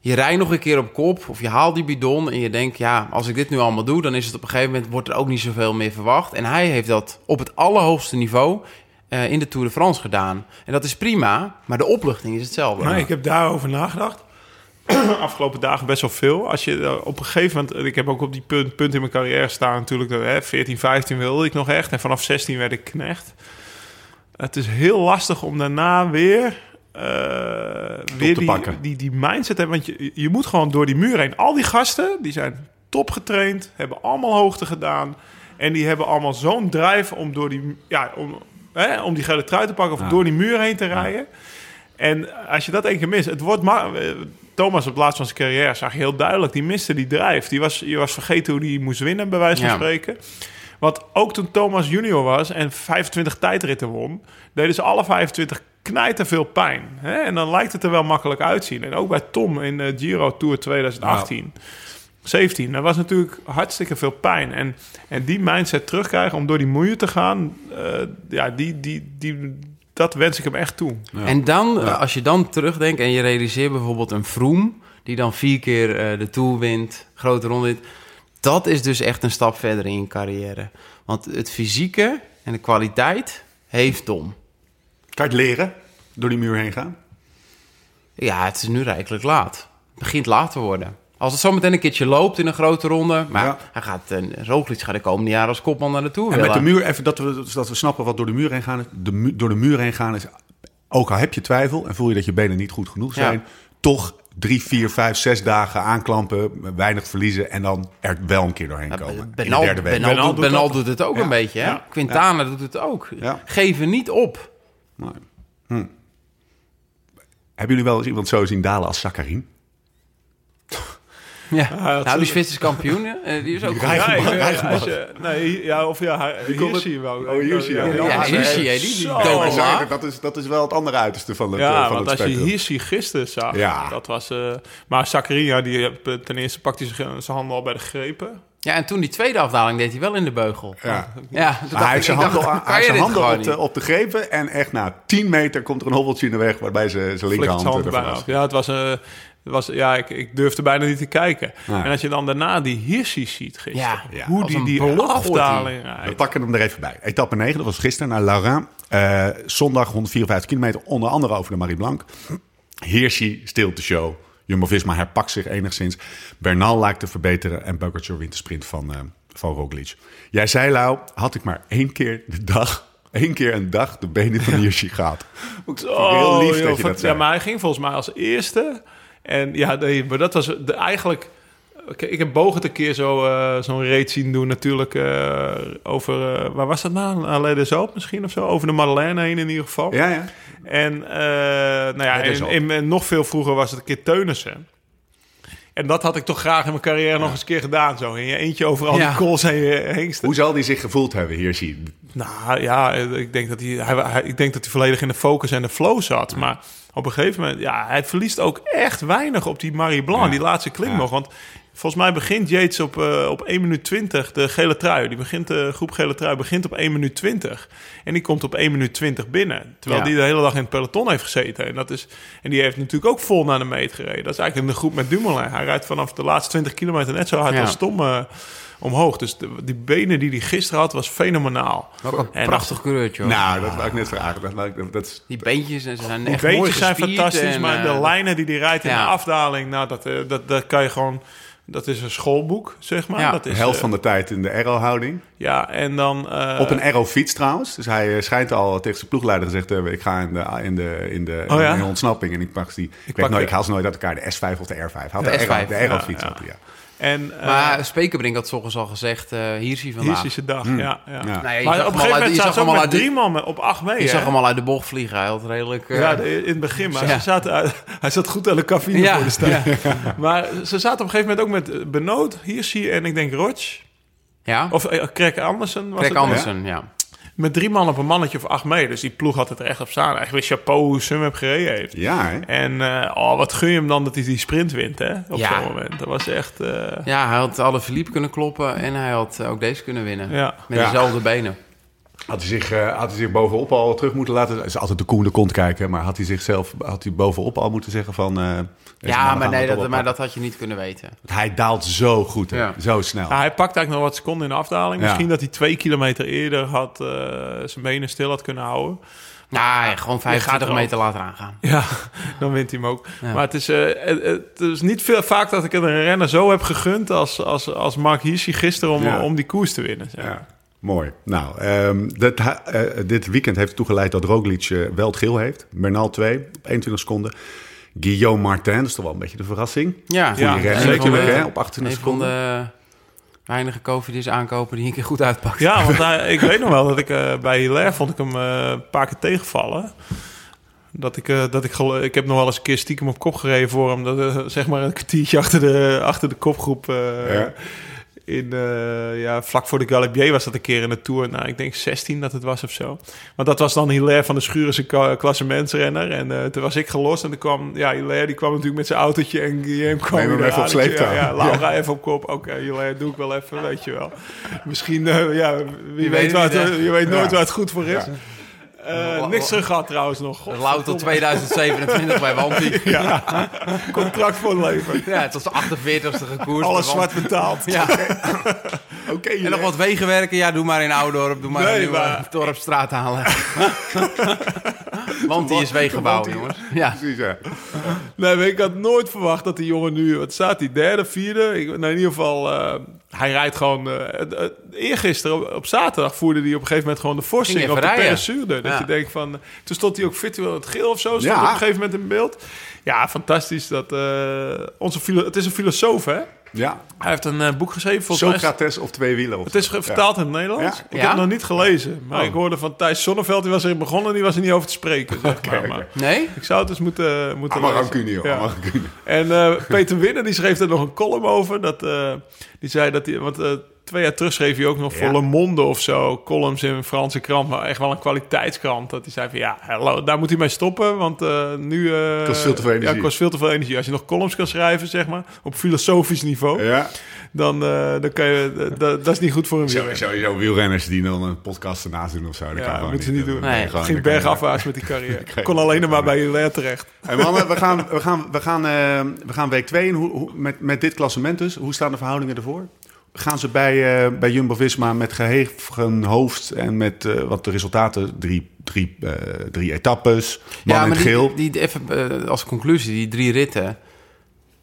Je rijdt nog een keer op kop of je haalt die bidon en je denkt... ja, als ik dit nu allemaal doe, dan is het op een gegeven moment... wordt er ook niet zoveel meer verwacht. En hij heeft dat op het allerhoogste niveau eh, in de Tour de France gedaan. En dat is prima, maar de opluchting is hetzelfde. Maar ik heb daarover nagedacht. Afgelopen dagen best wel veel. Als je eh, op een gegeven moment... Ik heb ook op die punt, punt in mijn carrière staan natuurlijk. dat, Hè, 14, 15 wilde ik nog echt. En vanaf 16 werd ik knecht. Het is heel lastig om daarna weer... eh, weer te die, pakken. die, die mindset hebben. Want je, je moet gewoon door die muur heen. Al die gasten, die zijn top getraind. Hebben allemaal hoogte gedaan. En die hebben allemaal zo'n drive om door die... Ja, om, hè, om die gele trui te pakken of Ja. door die muur heen te rijden. En als je dat één keer mist, het wordt maar. eh, Thomas op het laatst van zijn carrière zag je heel duidelijk, die miste die drijf. Die was, je was vergeten hoe die moest winnen, bij wijze van Ja. spreken. Want ook toen Thomas junior was en 25 tijdritten won, deden ze alle 25 knijten veel pijn. Hè? En dan lijkt het er wel makkelijk uitzien. En ook bij Tom in de Giro Tour 2018. 17, dat was natuurlijk hartstikke veel pijn. En, en die mindset terugkrijgen om door die moeite te gaan, eh, ja, die, die, die, dat wens ik hem echt toe. En dan, eh, als je dan terugdenkt en je realiseert bijvoorbeeld een Vroom... die dan vier keer eh, de Tour wint, grote ronde wint... dat is dus echt een stap verder in je carrière. Want het fysieke en de kwaliteit heeft Tom. Kan je het leren? Door die muur heen gaan? Ja, het is nu rijkelijk laat. Het begint laat te worden. Als het zometeen een keertje loopt in een grote ronde... maar Ja. hij gaat, uh, Roglic gaat de komende jaren als kopman naar de Tour En met de muur, even dat we, dat we snappen wat door de muur heen gaan is. De door de muur heen gaan is, ook al heb je twijfel en voel je dat je benen niet goed genoeg zijn, Ja. toch drie, vier, vijf, zes dagen aanklampen, weinig verliezen en dan er wel een keer doorheen komen. in de Benal, derde week. Benal, Benal doet, Benal het ook Ja. een beetje, hè? Ja. Quintana doet het ook. Ja. Geven niet op. Nee. Hm. Hebben jullie wel eens iemand zo zien dalen als Sakharin? Ja. dat nou, die is- Zwitserse kampioen, hè, die is ook goed. Ja, eh, nee, ja, of ja, hier zie je wel. Oh, hier zie je. Ja, Ja, hier zie je, die, die dat, is, dat is wel het andere uiterste van het, eh, Ja, van want het als je hier zie gisteren zag, Ja. dat was... eh maar Zakaria, die eh, ten eerste pakt hij zijn handen al bij de grepen. Ja, en toen die tweede afdaling deed hij wel in de beugel. Ja. Ja, toen Maar dacht hij heeft zijn handen, dacht, hij zijn handen op, de, niet? op de grepen en echt na 10 meter komt er een hobbeltje in de weg waarbij ze zijn linkerhand ervan. Ja, het was... eh, het was, ja, ik, ik durfde bijna niet te kijken. Ja. En als je dan daarna die Hirschi ziet gisteren, Ja, hoe die die afdaling We pakken hem er even bij. Etappe 9, dat was gisteren naar Laurin. Eh, zondag 154 kilometer, onder andere over de Marie Blanc. Hirschi stilt de show. Jumbo-Visma herpakt zich enigszins. Bernal lijkt te verbeteren en Pogacar wint de sprint van, eh van Roglic. Jij zei, Lau, had ik maar één keer de dag, één keer een dag de benen van Hirschi gehad. Ik heel lief joh, dat je dat. Ja, maar hij ging volgens mij als eerste. En ja, nee, maar dat was de, eigenlijk... Ik heb Bogert een keer zo, eh, zo'n race zien doen natuurlijk eh, over... eh, waar was dat nou? Alleen de Zoop misschien of zo? Over de Madeleine heen in ieder geval. Ja, ja. En nou ja, in, nog veel vroeger was het een keer Teunissen. En dat had ik toch graag in mijn carrière nog eens een keer gedaan. Zo in je eentje over al Ja. die calls heen, heen. Hoe zal hij zich gevoeld hebben, Hirschi? Nou ja, ik denk dat hij, hij, hij- ik denk dat hij volledig in de focus en de flow zat. Maar op een gegeven moment, ja, hij verliest ook echt weinig op die Marie Blanc, Ja. die laatste klim Ja. nog. Want volgens mij begint Yates op, eh, op 1 minuut 20, de gele trui. Die begint, de groep gele trui begint op 1 minuut 20. En die komt op 1 minuut 20 binnen. Terwijl Ja. die de hele dag in het peloton heeft gezeten. En, dat is, en die heeft natuurlijk ook vol naar de meet gereden. Dat is eigenlijk in de groep met Dumoulin. Hij rijdt vanaf de laatste 20 kilometer net zo hard als Tom. eh, omhoog. Dus de- die benen die hij gisteren had, was fenomenaal. Een En prachtig kleurtje. hoor. Nou, dat wou ik net vragen. Dat, ik- dat, Die beentjes en ze zijn Die echt mooi beentjes zijn gespierd fantastisch, en, maar eh, de lijnen die hij rijdt in ja. de afdaling, nou, dat, eh, dat, dat kan je gewoon... Dat is een schoolboek, zeg maar. Ja. dat de is, helft eh, van de tijd in de aero-houding. Ja, en dan... eh, Op een aero-fiets trouwens. Dus hij eh, schijnt al tegen zijn ploegleider gezegd te hebben... ik ga in de, in de, in de, Oh ja? in de ontsnapping en ik pak die... Ik, weet pak nooit, de- ik haal ze nooit uit elkaar. De S5 of de R5. Hij had De de, aero- S5, de aero-fiets. ja. En uh, Maar Spekerbrink had 's ochtends al gezegd, eh hier zie je hier vandaag. is de dag, ja. ja. Ja. Nou ja, je Maar op een gegeven moment je zaten zag ze hem ook al met uit de- drie man op acht mee. Je zag hem al uit de bocht vliegen. Hij had redelijk... eh, Ja, de- in het begin. Maar Ja. ze zaten, uit- hij zat goed aan de cafeïne Ja, voor de start. Maar ze zaten op een gegeven moment ook met eh, Benoot, Hirschi en ik denk Roch. ja? Of uh, Craig Andersen was Greg het? Andersen, ja. Met drie man op een mannetje of acht mee. Dus die ploeg had het er echt op staan. Weer chapeau hoe Sum gereden heeft. Ja, hè? En eh, oh, wat gun je hem dan dat hij die sprint wint, hè? Op Ja. zo'n moment. Dat was echt... eh, Ja, hij had alle Philippe kunnen kloppen en hij had ook deze kunnen winnen. Ja. Met Ja. dezelfde benen. Had hij, zich, eh, had hij zich bovenop al terug moeten laten... Het is altijd de koende kont kijken. Maar had hij zichzelf had hij bovenop al moeten zeggen van... eh, Ja, maar, nee, dat, maar dat had je niet kunnen weten. Hij daalt zo goed, hè? Ja. Zo snel. Ja, hij pakt eigenlijk nog wat seconden in de afdaling. Ja. Misschien dat hij twee kilometer eerder had, eh, zijn benen stil had kunnen houden. Nou, ja, gewoon gaat 25 er meter later aangaan. Ja, dan wint hij hem ook. Ja. Maar het is, eh, het, het is niet veel, vaak dat ik een renner zo heb gegund als, als, als Mark Hirschi gisteren om, Ja. om die koers te winnen. zeg. Ja, mooi. Nou, ehm, dit, eh, dit weekend heeft ertoe geleid dat Roglic eh, wel het geel heeft. Bernal 2 op 21 seconden. Guillaume Martin, dat is toch wel een beetje de verrassing. Ja, zeker natuurlijk, weten. hè, op 28 Een van seconden. de weinige Covidis aankopen die een keer goed uitpakt. Ja, want hij- ik weet nog wel dat ik eh, bij Hilaire vond ik hem eh, een paar keer tegenvallen. Dat ik, eh, dat ik, ik heb nog wel eens een keer stiekem op kop gereden voor hem. Dat, eh, zeg maar een kwartiertje achter de, achter de kopgroep. eh, Ja. In, eh, ja, vlak voor de Galibier was dat een keer in de Tour. Nou, ik denk 16 dat het was of zo. Maar dat was dan Hilaire van de Schuren, zijn klassementsrenner. En eh, toen was ik gelost. En toen kwam, ja, Hilaire die kwam natuurlijk met zijn autootje. En Guillaume kwam Neem hem even op sleeptouw. Ja, ja, Laura even op kop. Oké, Hilaire doe ik wel even, weet je wel. Misschien, eh, ja, wie weet weet, waar het, je weet nooit Ja. waar het goed voor is. Eh, niks terug gehad trouwens nog. Lauw tot 2027 bij Wanty. Ja. Contract voor leven. ja, het was de 48ste gekoers. Alles zwart betaald. Ja, Oké, en nog wat wegenwerken. Ja, doe maar in Oudorp. Doe maar Nee, nieuwe maar- dorpstraat halen. Want die is wegenbouw, jongens. Ja. Precies, ja. Nee, maar ik had nooit verwacht dat die jongen nu... Wat staat hij? Derde, vierde? Ik, nou, in ieder geval... eh, hij rijdt gewoon... eh eergisteren op, op zaterdag voerde hij op een gegeven moment gewoon de forsing op de rijden. Peressuurde. Dat je denkt van... Toen stond hij ook virtueel in het geel of zo. Stond Ja. op een gegeven moment in beeld. Ja, fantastisch. Dat, eh, onze filo- het is een filosoof, hè? Ja. Hij heeft een eh, boek geschreven. Volgens mij Socrates of twee wielen. Of Het is vertaald in het Nederlands. Ja. Ik Ja? heb het nog niet gelezen. Maar Oh. ik hoorde van Thijs Sonneveld, die was erin begonnen... die was er niet over te spreken, zeg maar. Nee? Ik zou het eens moeten, moeten lezen. rancune, joh. Ja. En eh, Peter Winnen die schreef er nog een column over. Dat, eh, die zei dat hij... Want eh, twee jaar terug schreef hij ook nog voor Ja. Le Monde of zo... columns in een Franse krant. Maar echt wel een kwaliteitskrant. Dat hij zei van ja, hallo, daar moet hij mee stoppen. Want eh, nu... eh, Kost veel te veel energie. Ja, kost veel te veel energie. Als je nog columns kan schrijven, zeg maar... op filosofisch niveau... Ja. dan, eh, dan kan je... dat, dat is niet goed voor een wielrenner. Sowieso wielrenners die dan een podcast ernaast doen of zo. Dat kan Ja, gewoon moeten ze niet doen. Nee, Ging kan bergafwaarts met die carrière. Kon alleen nog maar bij Hilaire terecht. Hey mannen, we gaan, we gaan, we gaan, eh, we gaan week 2 in. Hoe, hoe, met, met dit klassement dus. Hoe staan de verhoudingen ervoor? Gaan ze bij, eh, bij Jumbo-Visma met geheven hoofd en met eh, wat de resultaten, drie, drie, eh, drie etappes, man ja, in maar het geel. die, die, even als conclusie, die drie ritten.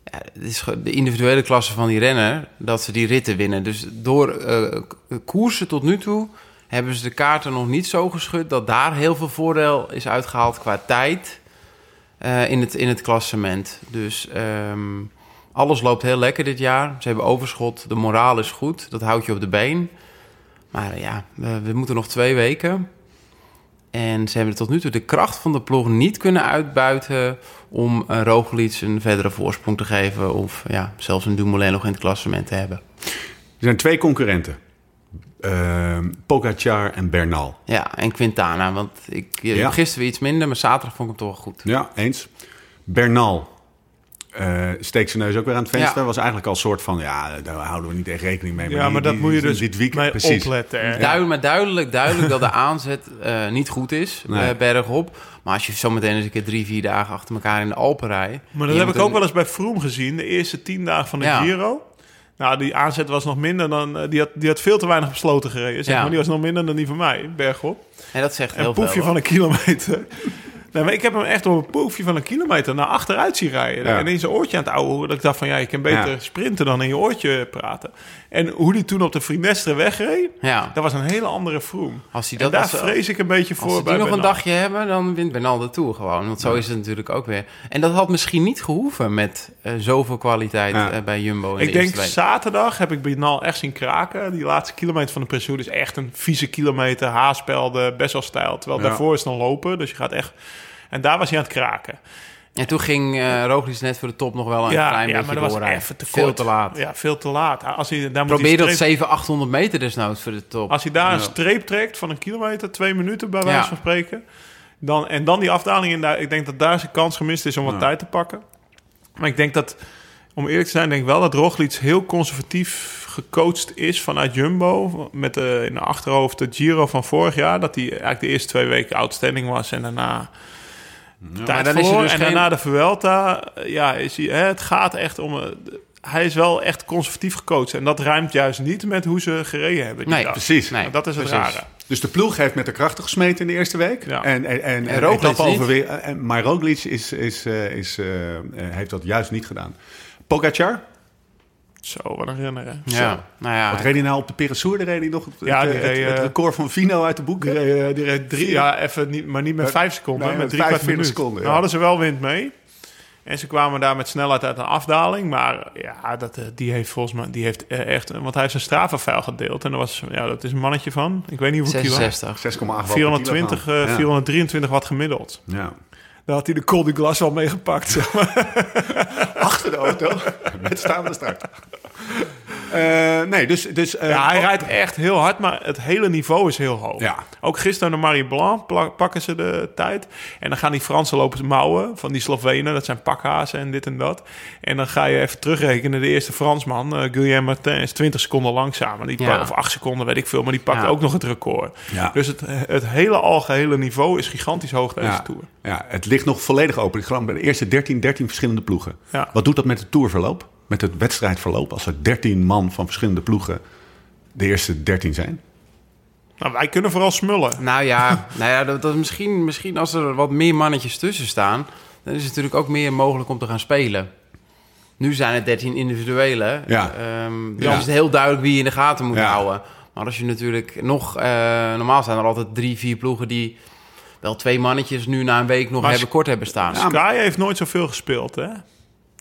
Ja, het is de individuele klasse van die renner, dat ze die ritten winnen. Dus door koersen tot nu toe hebben ze de kaarten nog niet zo geschud... dat daar heel veel voordeel is uitgehaald qua tijd in, het, in het klassement. Dus ehm, alles loopt heel lekker dit jaar. Ze hebben overschot, de moraal is goed, dat houdt je op de been. Maar eh, ja, we, we moeten nog twee weken... En ze hebben tot nu toe de kracht van de ploeg niet kunnen uitbuiten om een Roglic een verdere voorsprong te geven of ja, zelfs een Dumoulin nog in het klassement te hebben. Er zijn twee concurrenten. Eh, Pogacar en Bernal. Ja, en Quintana, want ik Ja. gisteren weer iets minder, maar zaterdag vond ik hem toch wel goed. Ja, eens. Bernal eh, steekt zijn neus ook weer aan het venster. Ja. Was eigenlijk al een soort van, ja, daar houden we niet echt rekening mee. Ja, die- maar dat die- moet je dus dit weekend, mee precies. opletten. hè. Duidelijk, maar duidelijk, duidelijk dat de aanzet eh, niet goed is, Nee. eh, bergop. Maar als je zometeen eens een keer drie, vier dagen achter elkaar in de Alpen rijdt... Maar dat heb ik ook een- wel eens bij Froome gezien. De eerste tien dagen van de Ja. Giro. Nou, die aanzet was nog minder dan... die, had, die had veel te weinig besloten gereden. Zeg Ja. maar. Die was nog minder dan die van mij, bergop. En dat zegt Een heel poefje veel. van een kilometer. Nee, maar ik heb hem echt op een poefje van een kilometer naar achteruit zien rijden. Ja. En in zijn oortje aan het ouwe horen. Dat ik dacht van, ja, je kan beter Ja. sprinten dan in je oortje praten. En hoe die toen op de Frinestre wegreed, Ja, dat was een hele andere Froome. als hij En dat daar als vrees ik een beetje Als voor ze die nog een dagje hebben, dan wint Bernal de Tour gewoon. Want zo is het natuurlijk ook weer. En dat had misschien niet gehoeven met eh, zoveel kwaliteit eh, bij Jumbo in Ik de denk zaterdag heb ik Bernal echt zien kraken. Die laatste kilometer van de Pressour is echt een vieze kilometer. Haarspelde, best wel stijl. Terwijl daarvoor is dan lopen. Dus je gaat echt... En daar was hij aan het kraken. En toen ging eh Roglic net voor de top nog wel een Ja, klein ja beetje maar dat was doorrijden. even te kort. Veel te laat. Ja, veel te laat. Als hij, daar moet Probeer hij dat streep- 700, 800 meter desnoods voor de top. Als hij daar een streep trekt van een kilometer, twee minuten bij wijze Ja. van spreken. Dan, en dan die afdaling in daar. Ik denk dat daar zijn kans gemist is om wat Ja. tijd te pakken. Maar ik denk dat, om eerlijk te zijn, denk ik wel dat Roglic heel conservatief gecoacht is vanuit Jumbo. Met de, in de achterhoofd de Giro van vorig jaar. Dat hij eigenlijk de eerste twee weken outstanding was en daarna... Maar Tijd dan dus en geen- daarna de Vuelta, ja, is hij, hè, het gaat echt om... eh, hij is wel echt conservatief gecoacht. En dat ruimt juist niet met hoe ze gereden hebben. Nee, dag. Precies. Nee, Nou, dat is het precies. rare. Dus de ploeg heeft met de krachten gesmeten in de eerste week. Ja. En, en, en, En Roglic overweer- en- Maar Roglic is, is, eh, is, eh, eh, heeft dat juist niet gedaan. Pogacar, Zo, wat een renner, hè. Ja, nou ja. wat reed hij nou op de Peressour? Reed hij nog het, Ja, het, het- het eh, record van Vino uit de boek? Reed, eh, die reed drie, ja, even niet, maar niet met Met- vijf seconden, nee, met met drie kwart 45 minuut. seconden, ja. Nou hadden ze wel wind mee. En ze kwamen daar met snelheid uit een afdaling. Maar ja, dat, eh, die heeft volgens mij die heeft eh, echt... Want hij heeft zijn strafenvuil gedeeld. En dat, was, ja, dat is een mannetje van... Ik weet niet hoeveel kilo. 66. 6,8 420, eh, ja. 423 watt gemiddeld. Ja. Daar had hij de Col du Glas wel meegepakt. zeg maar. Achter de auto, met staande start. Eh, nee, dus... dus eh, Ja, hij rijdt echt heel hard, maar het hele niveau is heel hoog. Ja. Ook gisteren de Marie Blanc pakken ze de tijd. En dan gaan die Fransen lopen mouwen van die Slovenen. Dat zijn pakhazen en dit en dat. En dan ga je even terugrekenen. De eerste Fransman, eh Guillaume Martin, is 20 seconden langzamer. Die Ja. Of 8 seconden, weet ik veel. Maar die pakt Ja. ook nog het record. Ja. Dus het, het hele algehele niveau is gigantisch hoog deze ja, Tour. ja, het ligt nog volledig open. Ik geloof bij de eerste 13, 13 verschillende ploegen. Ja. Wat doet dat met het tourverloop? Met het wedstrijdverloop? Als er 13 man van verschillende ploegen de eerste 13 zijn? Nou, wij kunnen vooral smullen. Nou ja, nou ja dat, dat is misschien, misschien als er wat meer mannetjes tussen staan... dan is het natuurlijk ook meer mogelijk om te gaan spelen. Nu zijn het 13 individuele. Ja. Ehm, dus Ja. is het heel duidelijk wie je in de gaten moet Ja. houden. Maar als je natuurlijk nog... eh, normaal zijn er altijd drie, vier ploegen die... wel twee mannetjes nu na een week nog Maar hebben, kort hebben staan. Sky heeft nooit zoveel gespeeld, hè?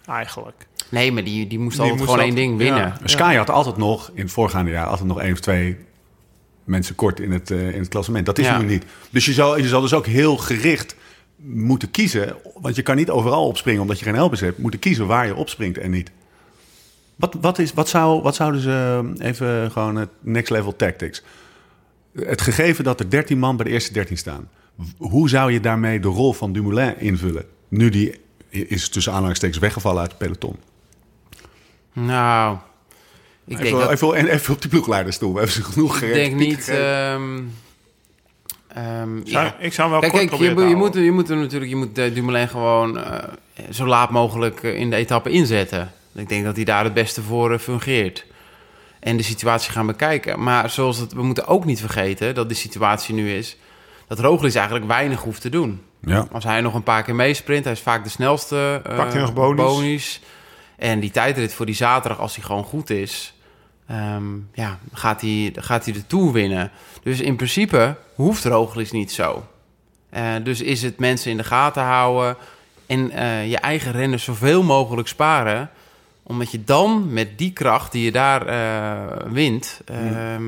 Eigenlijk. Nee, maar die, die moest Die altijd moest gewoon één ding winnen. ja. Sky had altijd nog, in het voorgaande jaar, altijd nog één of twee mensen kort in het, eh, in het klassement. Dat is Ja. nu niet. Dus je zal, je zal dus ook heel gericht moeten kiezen. Want je kan niet overal opspringen omdat je geen helpers hebt. Moeten kiezen waar je opspringt en niet. Wat, wat, is, wat, zou, wat zouden ze, eh, even gewoon het next level tactics. Het gegeven dat er 13 man bij de eerste 13 staan. Hoe zou je daarmee de rol van Dumoulin invullen? Nu die is tussen aanhalingstekens weggevallen uit het peloton. Nou, ik denk Even, dat... even, en even op die ploegleiderstoel. We hebben ze genoeg Ik gereden. denk niet... ehm, ehm, Zou- ja. Ik zou wel Kijk, kort kijk je, proberen moet- te je, moet, je moet hem natuurlijk, je moet eh, Dumoulin gewoon eh, zo laat mogelijk eh, in de etappe inzetten. Ik denk dat hij daar het beste voor fungeert. En de situatie gaan bekijken. Maar zoals het, we moeten ook niet vergeten dat de situatie nu is dat Roglic eigenlijk weinig hoeft te doen. Ja. Als hij nog een paar keer meesprint, hij is vaak de snelste. eh, Pakt hij nog bonies. En die tijdrit voor die zaterdag, als hij gewoon goed is, ehm, ja, gaat hij, gaat hij de Tour winnen. Dus in principe hoeft Roglic niet zo. Eh, dus is het mensen in de gaten houden en eh, je eigen rennen zoveel mogelijk sparen. Omdat je dan met die kracht die je daar wint, ehm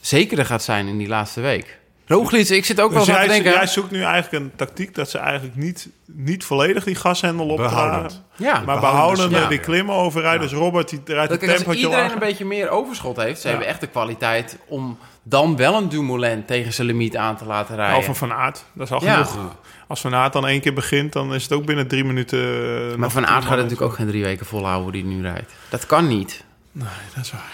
zekerder gaat zijn in die laatste week. Roglic, ik zit ook wel Dus aan jij, te denken... jij zoekt nu eigenlijk een tactiek dat ze eigenlijk niet, niet volledig die gashendel opdragen. Ja, Maar Behoudende behoudende ja. die klimmen overrijden. Dus Robert die rijdt Dat een kijk, als iedereen lager. een beetje meer overschot heeft, ze Ja. hebben echt de kwaliteit om dan wel een Dumoulin tegen zijn limiet aan te laten rijden. Of een Van Aert. Dat is al Ja. genoeg. Als Van Aert dan één keer begint, dan is het ook binnen drie minuten... eh, maar Van Aert gaat natuurlijk ook geen drie weken volhouden hoe die nu rijdt. Dat kan niet. Nee, dat is waar.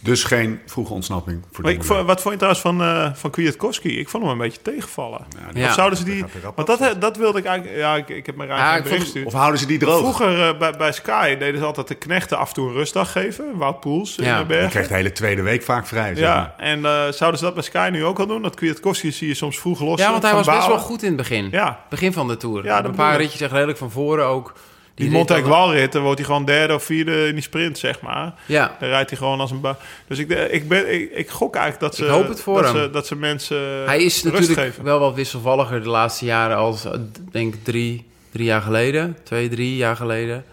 Dus geen vroege ontsnapping voor ik, wat vond je trouwens van, eh van Kwiatkowski? Ik vond hem een beetje tegenvallen. Ja. Of zouden ze die... Want dat, dat wilde ik eigenlijk... Ja, ik, ik heb mijn Ja, ik vond- gestuurd. Of houden ze die droog? Vroeger eh, bij, bij Sky deden ze altijd de knechten af en toe een rustdag geven. Wout Poels in Ja. de Je bergen. krijgt de hele tweede week vaak vrij. zeg maar. Ja, en eh, zouden ze dat bij Sky nu ook al doen? Dat Kwiatkowski zie je soms vroeg los. Ja, want hij was best wel goed in het begin. Ja, Begin van de Tour. Ja, dat een paar ritjes echt redelijk van voren ook. Die dan- Walrit, dan wordt hij gewoon derde of vierde in die sprint, zeg maar. Ja, Dan rijdt hij gewoon als een ba. Dus ik, ik, ben, ik, ik gok eigenlijk dat ze, Ik hoop het voor dat hem. Ze, dat ze mensen hij is rust natuurlijk geven. wel wat wisselvalliger de laatste jaren als, eh, denk ik, drie, drie jaar geleden. Twee, drie jaar geleden.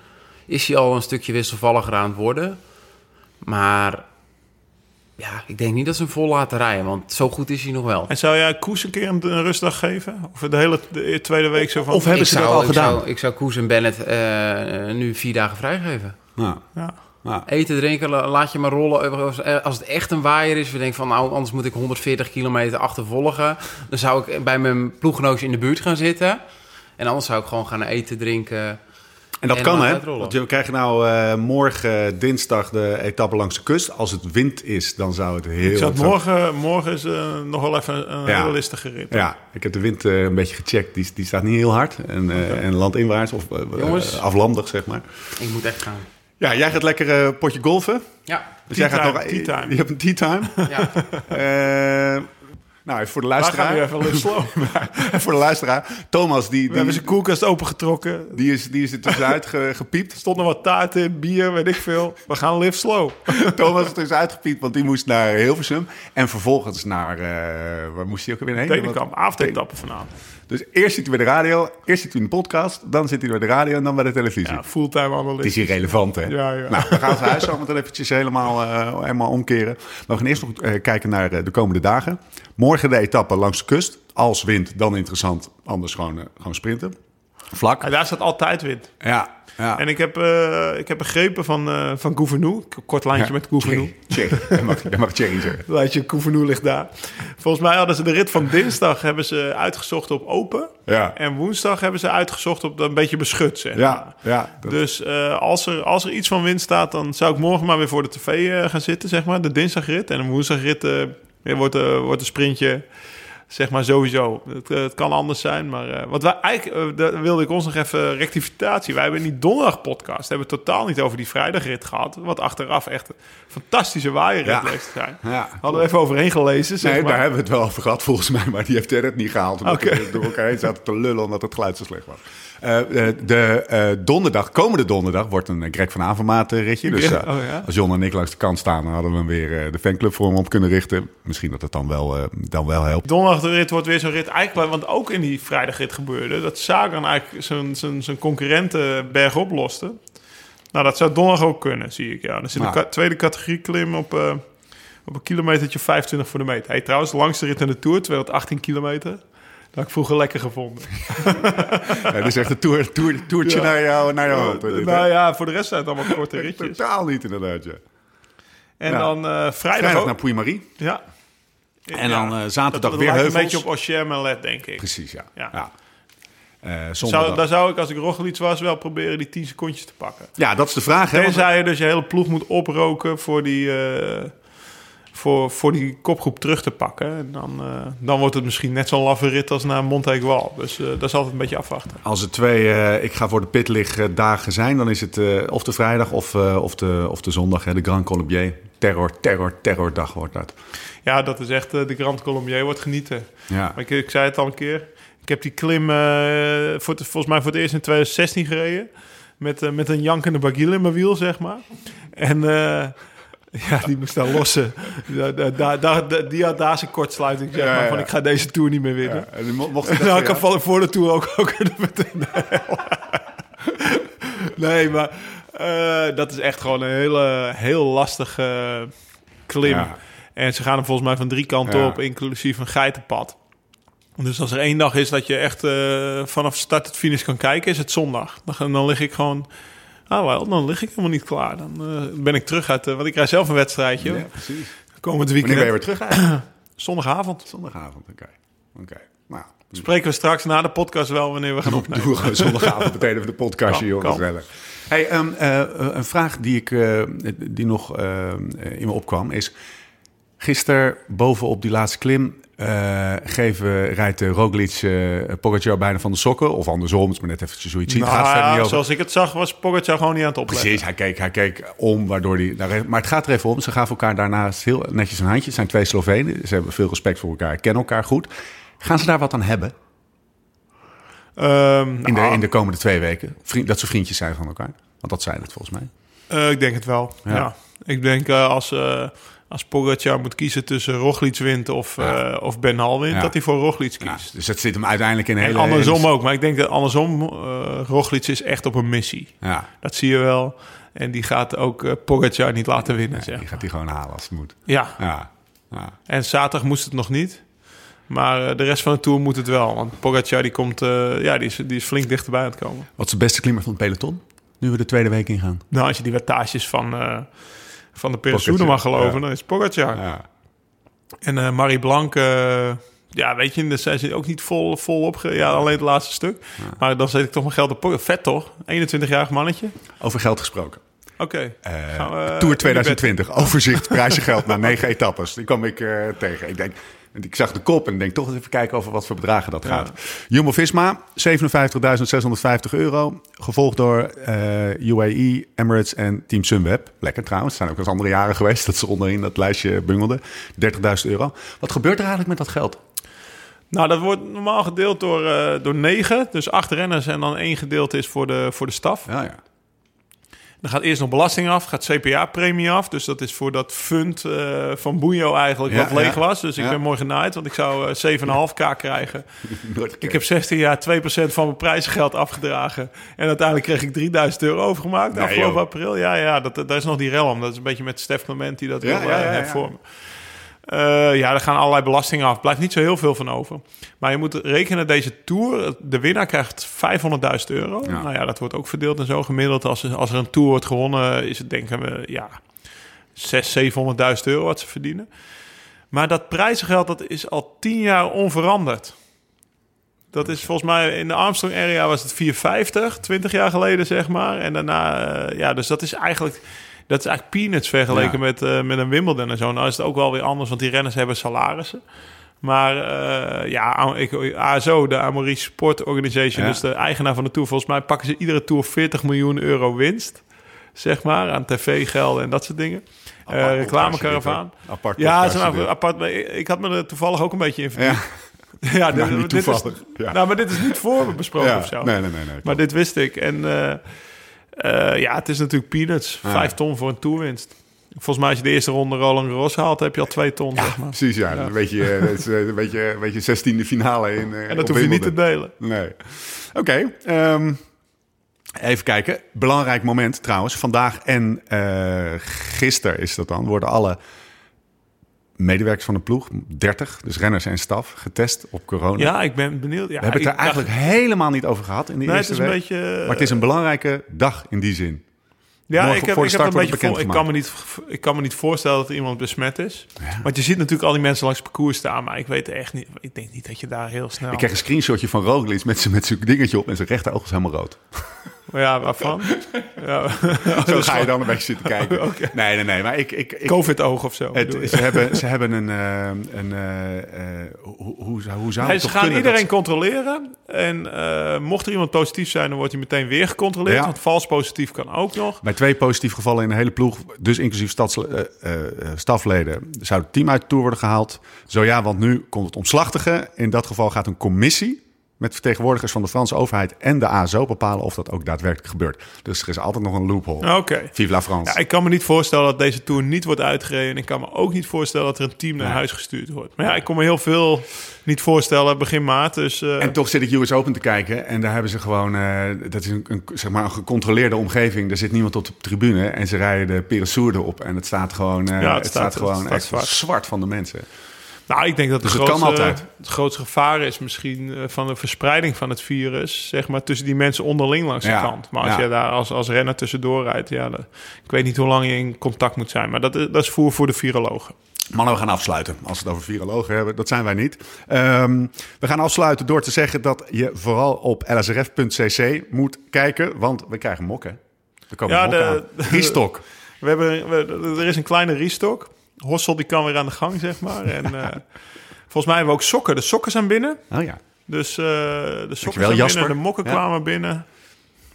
Is hij al een stukje wisselvalliger aan het worden. Maar ja, ik denk niet dat ze hem vol laten rijden, want zo goed is hij nog wel. En zou jij Koes een keer een, een rustdag geven? Of de hele de tweede week zo van... Of hebben ik ze dat al ik gedaan? Zou, ik zou Koes en Bennett eh, nu vier dagen vrijgeven. Ja. Ja. Ja. Eten, drinken, la- laat je maar rollen. Als het echt een waaier is, we denken van nou, anders moet ik 140 kilometer achtervolgen. Dan zou ik bij mijn ploeggenootje in de buurt gaan zitten. En anders zou ik gewoon gaan eten, drinken. En dat En kan, hè? Want we krijgen nou eh, morgen, eh, dinsdag, de etappe langs de kust. Als het wind is, dan zou het heel... Ik zou het zou- morgen, morgen is eh, nog wel even een Ja. hele listige rit. Ja, ik heb de wind eh, een beetje gecheckt. Die, die staat niet heel hard. En, eh, en landinwaarts, of Jongens. aflandig, zeg maar. Ik moet echt gaan. Ja, jij gaat lekker potje golfen. Ja, Dus jij gaat Tea nog... time. Je hebt een tea time. ja. Nou, voor de Waar luisteraar. gaan we even slow? voor de luisteraar. Thomas, die, We hebben die, zijn koelkast opengetrokken. die, is, die is er tussenuit ge- gepiept. Er stond nog wat taart in, bier, weet ik veel. We gaan live slow. Thomas is dus uitgepiept, want die moest naar Hilversum. En vervolgens naar... eh, waar moest hij ook weer heen? Denenkamp, avondetappe vanavond. Dus eerst zit hij bij de radio, eerst zit hij in de podcast... dan zit hij bij de radio en dan bij de televisie. Ja, fulltime Het analist. is irrelevant, hè? Ja, ja. Nou, we gaan zijn huis zo meteen eventjes helemaal, eh, helemaal omkeren. Maar we gaan eerst nog eh, kijken naar eh, de komende dagen. Morgen de etappe langs de kust. Als wind, dan interessant. Anders gewoon, gewoon sprinten. Vlak. Ja, daar staat altijd wind. Ja, ja. En ik heb, eh, ik heb begrepen van, eh van Gouvenou, kort lijntje met. Thierry. Dat mag, dat mag Thierry zeggen. Lijntje ligt daar. Volgens mij hadden ze de rit van dinsdag hebben ze uitgezocht op open. Ja. En woensdag hebben ze uitgezocht op een beetje beschut, zeg. Ja, ja. dat- Dus eh, als, er, als er iets van wind staat, dan zou ik morgen maar weer voor de tv gaan zitten, zeg maar. De dinsdagrit. En een woensdagrit wordt, wordt een sprintje, zeg maar sowieso. Het, eh, het kan anders zijn, maar... eh, wat wij eigenlijk, daar wilde ik ons nog even rectificatie. Wij hebben die donderdag podcast, hebben we het totaal niet over die vrijdagrit gehad. Wat achteraf echt een fantastische waaierrit Ja. te zijn. Ja. Hadden we even overheen gelezen, zeg Nee, maar. daar hebben we het wel over gehad volgens mij, maar die heeft het niet gehaald. Omdat we door elkaar heen zaten te lullen omdat het geluid zo slecht was. Eh, eh, de eh, donderdag, komende donderdag, wordt een Greg van Avermaat ritje. Dus oh ja. als John en ik langs de kant staan, dan hadden we hem weer de fanclub voor hem op kunnen richten. Misschien dat het dan wel, dan wel helpt. Donderdag de rit wordt weer zo'n rit. Eigenlijk, want ook in die vrijdagrit gebeurde dat Sagan eigenlijk zijn, zijn, zijn concurrenten bergop loste. Nou, dat zou donderdag ook kunnen, zie ik. Ja, dan zit een Nou. tweede categorie klim op, op een kilometertje 25 voor de meter. Hey, trouwens, de langste rit in de Tour, 218 kilometer. Dat ik vroeger lekker gevonden. Ja, dit is echt een toertje Ja. naar jou, naar jou op. Eh, nou ja, voor de rest zijn het allemaal korte ritjes. Totaal niet inderdaad, ja. En Ja. dan eh, vrijdag, Vrijdag ook. naar Puy-Marie. Ja. En dan eh, zaterdag dat, dat weer heuvels. een beetje op Ochem en Let, denk ik. Precies, ja. Ja. Eh, Zou, daar zou ik, als ik Roglic was, wel proberen die 10 secondjes te pakken. Ja, dat is de vraag. Hè? want- Tenzij je dus je hele ploeg moet oproken voor die, voor, voor die kopgroep terug te pakken. En dan, eh, dan wordt het misschien net zo'n laffe rit als naar Montegual. Dus eh, dat is altijd een beetje afwachten. Als er twee, eh, ik ga voor de pitlig dagen zijn, dan is het of de vrijdag of, of, de, of de zondag, hè, de Grand Colombier. Terror, terror, terrordag wordt dat. Ja, dat is echt de Grand Colombier wordt genieten. Ja. Maar ik, ik zei het al een keer. Ik heb die klim voor volgens mij voor het eerst in 2016 gereden. Met, met een jankende bagiel in mijn wiel, zeg maar. En ja, die moest daar lossen. Da- da- da- da- da- die had daar zijn kortsluiting, zeg Ja, maar. Van ik ga deze Tour niet meer winnen. Ja, en die mo- mocht hij nou, ik voor kan voor de Tour ook, ook kunnen meteen. Nee, maar eh, dat is echt gewoon een hele, heel lastige klim. Ja. En ze gaan er volgens mij van drie kanten Ja. op, inclusief een geitenpad. Dus als er één dag is dat je echt eh, vanaf start tot finish kan kijken, is het zondag. Dan, dan lig ik gewoon... Ah, wel, dan lig ik helemaal niet klaar. Dan eh, ben ik terug uit... eh, want ik rij zelf een wedstrijdje. Ja, precies. Komend Wanneer ben je weekend. weer terug eigenlijk? Zondagavond. Zondagavond, oké. Oké. Nou, Spreken we straks na de podcast wel wanneer we gaan opnemen. Doe gewoon zondagavond meteen even de podcastje, Kan, joh. Hey, ehm, eh, een vraag die, ik, die nog eh, in me opkwam is... Gisteren bovenop die laatste klim eh, geven, rijdt uh, Roglic uh, Pogacar bijna van de sokken. Of andersom, het is maar net je het ziet. Nou, gaat ja, niet zoals ik het zag, was Pogacar gewoon niet aan het opletten. Precies, hij keek, hij keek om, waardoor hij... daar- Maar het gaat er even om. Ze gaven elkaar daarnaast heel netjes een handje. Het zijn twee Slovenen. Ze hebben veel respect voor elkaar, kennen elkaar goed. Gaan ze daar wat aan hebben Ehm, in de, nou, in de komende twee weken? Vriend, dat ze vriendjes zijn van elkaar. Want dat zijn het volgens mij. eh, ik denk het wel, Ja. ja. Ik denk eh, als, eh als Pogacar moet kiezen tussen Roglic wint of, Ja. eh, of Ben Hal wint, Ja. dat hij voor Roglic Ja, kiest. dus het zit hem uiteindelijk in een en hele... andersom ook, maar ik denk dat andersom, eh Roglic is echt op een missie. Ja, Dat zie je wel. En die gaat ook eh Pogacar niet laten winnen, zeg. die gaat hij gewoon halen als het moet. Ja, Ja, en zaterdag moest het nog niet. Maar de rest van de Tour moet het wel. Want Pogacar die komt, ja, die is, die is flink dichterbij aan het komen. Wat is de beste klimmer van het peloton? Nu we de tweede week ingaan. Nou, als je die wattages van, van de Pogacar, Peresoene mag geloven, ja. dan is Pogacar. Ja. En eh, Marie Blanc, eh, ja, weet je, daar zijn ze ook niet vol, vol op. ge- Ja, alleen het laatste stuk. Maar dan zet ik toch mijn geld op Pogacar. Vet toch? 21-jarig mannetje. Over geld gesproken. Oké. Eh, Tour in 2020, overzicht, prijzen geld na negen etappes. Die kwam ik eh, tegen. Ik denk, ik zag de kop en ik denk toch eens even kijken over wat voor bedragen dat gaat. Jumbo-Visma, 57.650 euro. Gevolgd door eh, UAE, Emirates en Team Sunweb. Lekker trouwens, het zijn ook eens andere jaren geweest dat ze onderin dat lijstje bungelden. 30.000 euro. Wat gebeurt er eigenlijk met dat geld? Nou, dat wordt normaal gedeeld door, eh, door negen. Dus acht renners en dan één gedeelte is voor de, voor de staf. Ja, ja. Dan gaat eerst nog belasting af, gaat CPA-premie af. Dus dat is voor dat fund eh, van Boeio eigenlijk Ja, wat leeg ja. was. Dus ik Ja. ben mooi genaaid, want ik zou eh, 7,5k krijgen. Nooit Ik heb 16 jaar 2% van mijn prijzengeld afgedragen. En uiteindelijk kreeg ik 3000 euro overgemaakt Nee, afgelopen joh. april. Ja, ja, dat, dat is nog die rel om. Dat is een beetje met Stef Clement die dat Ja, wil ja, eh, Eh, ja, er gaan allerlei belastingen af. Blijft niet zo heel veel van over. Maar je moet rekenen, deze Tour, de winnaar krijgt 500.000 euro. Ja. Nou ja, dat wordt ook verdeeld en zo gemiddeld. Als, er- als er een Tour wordt gewonnen, is het denken we, ja, 600.000, 700.000 euro wat ze verdienen. Maar dat prijzengeld, dat is al 10 jaar onveranderd. Dat is volgens mij in de Armstrong area was het 450, 20 jaar geleden zeg maar. En daarna, eh, ja, dus dat is eigenlijk, dat is eigenlijk peanuts vergeleken Ja. met, eh, met een Wimbledon en zo. Nou is het ook wel weer anders, want die renners hebben salarissen. Maar eh, ja, ik, ASO, de Amoris Sport Organization, Ja. dus de eigenaar van de Tour. Volgens mij pakken ze iedere Tour 40 miljoen euro winst, zeg maar, aan tv-gelden en dat soort dingen. Apart Eh reclamekaravaan. Apart Ja, apart. maar Ik had me er toevallig ook een beetje in. Ja, Ja, Nou, dit, niet dit is, toevallig, ja. nou, maar dit is niet voor me besproken ja. of zo. Nee, nee, nee. nee. Maar dit wist ik. En eh, ja, het is natuurlijk peanuts. Ja. Vijf ton voor een toerwinst. Volgens mij als je de eerste ronde Roland Garros haalt, heb je al twee ton, zeg maar. Precies, ja. Dan weet je, eh, dat is, eh, weet je, weet je, zestiende finale in. eh, En dat hoef je niet te delen. Nee. Oké. ehm, even kijken. Belangrijk moment trouwens. Vandaag en eh gisteren is dat dan. Worden alle medewerkers van de ploeg, 30, dus renners en staf, getest op corona. Ja, ik ben benieuwd. Ja, We hebben het er eigenlijk dacht- helemaal niet over gehad in die Nee, het is een week. beetje... Maar het is een belangrijke dag in die zin. Ja, Morgen ik heb, de ik heb een beetje ik, kan me niet, ik kan me niet voorstellen dat er iemand besmet is. Want je ziet natuurlijk al die mensen langs het parcours staan, maar ik weet echt niet. Ik denk niet dat je daar heel snel. Ik kreeg een screenshotje van Roglic met zijn met zijn dingetje op en zijn rechteroog is helemaal rood. Ja, waarvan? ja. Zo ga je dan een beetje zitten kijken. Nee, nee, nee. Maar ik, ik, ik, Covid-oog of zo. Het, ze, hebben, ze hebben een. eh, een eh, eh, hoe, hoe, zou- hoe zou Nee, het ze gaan iedereen dat- controleren. En eh, mocht er iemand positief zijn, dan wordt hij meteen weer gecontroleerd. Ja. Want vals positief kan ook nog. bij twee positieve gevallen in de hele ploeg, dus inclusief stads, eh, eh, eh, stafleden, zou het team uit de tour worden gehaald. Zo ja, want nu komt het omslachtige. In dat geval gaat een commissie met vertegenwoordigers van de Franse overheid en de ASO bepalen of dat ook daadwerkelijk gebeurt. Dus er is altijd nog een loophole. Oké. Vive la France. Ja, ik kan me niet voorstellen dat deze tour niet wordt uitgereden. En ik kan me ook niet voorstellen dat er een team naar Nee. huis gestuurd wordt. Maar ja, ik kon me heel veel niet voorstellen begin maart. Dus eh, En toch zit ik US Open te kijken en daar hebben ze gewoon, eh, dat is een, een, zeg maar een gecontroleerde omgeving. Er zit niemand op de tribune en ze rijden de Peresourde op en het staat gewoon, eh, Ja, het, het staat, staat- gewoon het staat echt zwart. zwart. van de mensen. Nou, ik denk dat Dus de het kan grootste, altijd. het grootste gevaar is misschien eh, van de verspreiding van het virus. Zeg maar tussen die mensen onderling langs Ja, de kant. Maar als ja. je daar als, als renner tussendoor rijdt, ja, ik weet niet hoe lang je in contact moet zijn. Maar dat, is- dat is voer voor de virologen. Mannen, we gaan afsluiten. Als we het over virologen hebben, dat zijn wij niet. Ehm, we gaan afsluiten door te zeggen dat je vooral op lsrf.cc moet kijken, want we krijgen mokken. Er komen Ja, ja, de- de, Riestok. We hebben, we- er is een kleine restock. Hossel die kan weer aan de gang, zeg maar. En eh, volgens mij hebben we ook sokken. De sokken zijn binnen. Oh ja. Dus eh, de sokken zijn Jasper. binnen. De mokken Ja. kwamen binnen.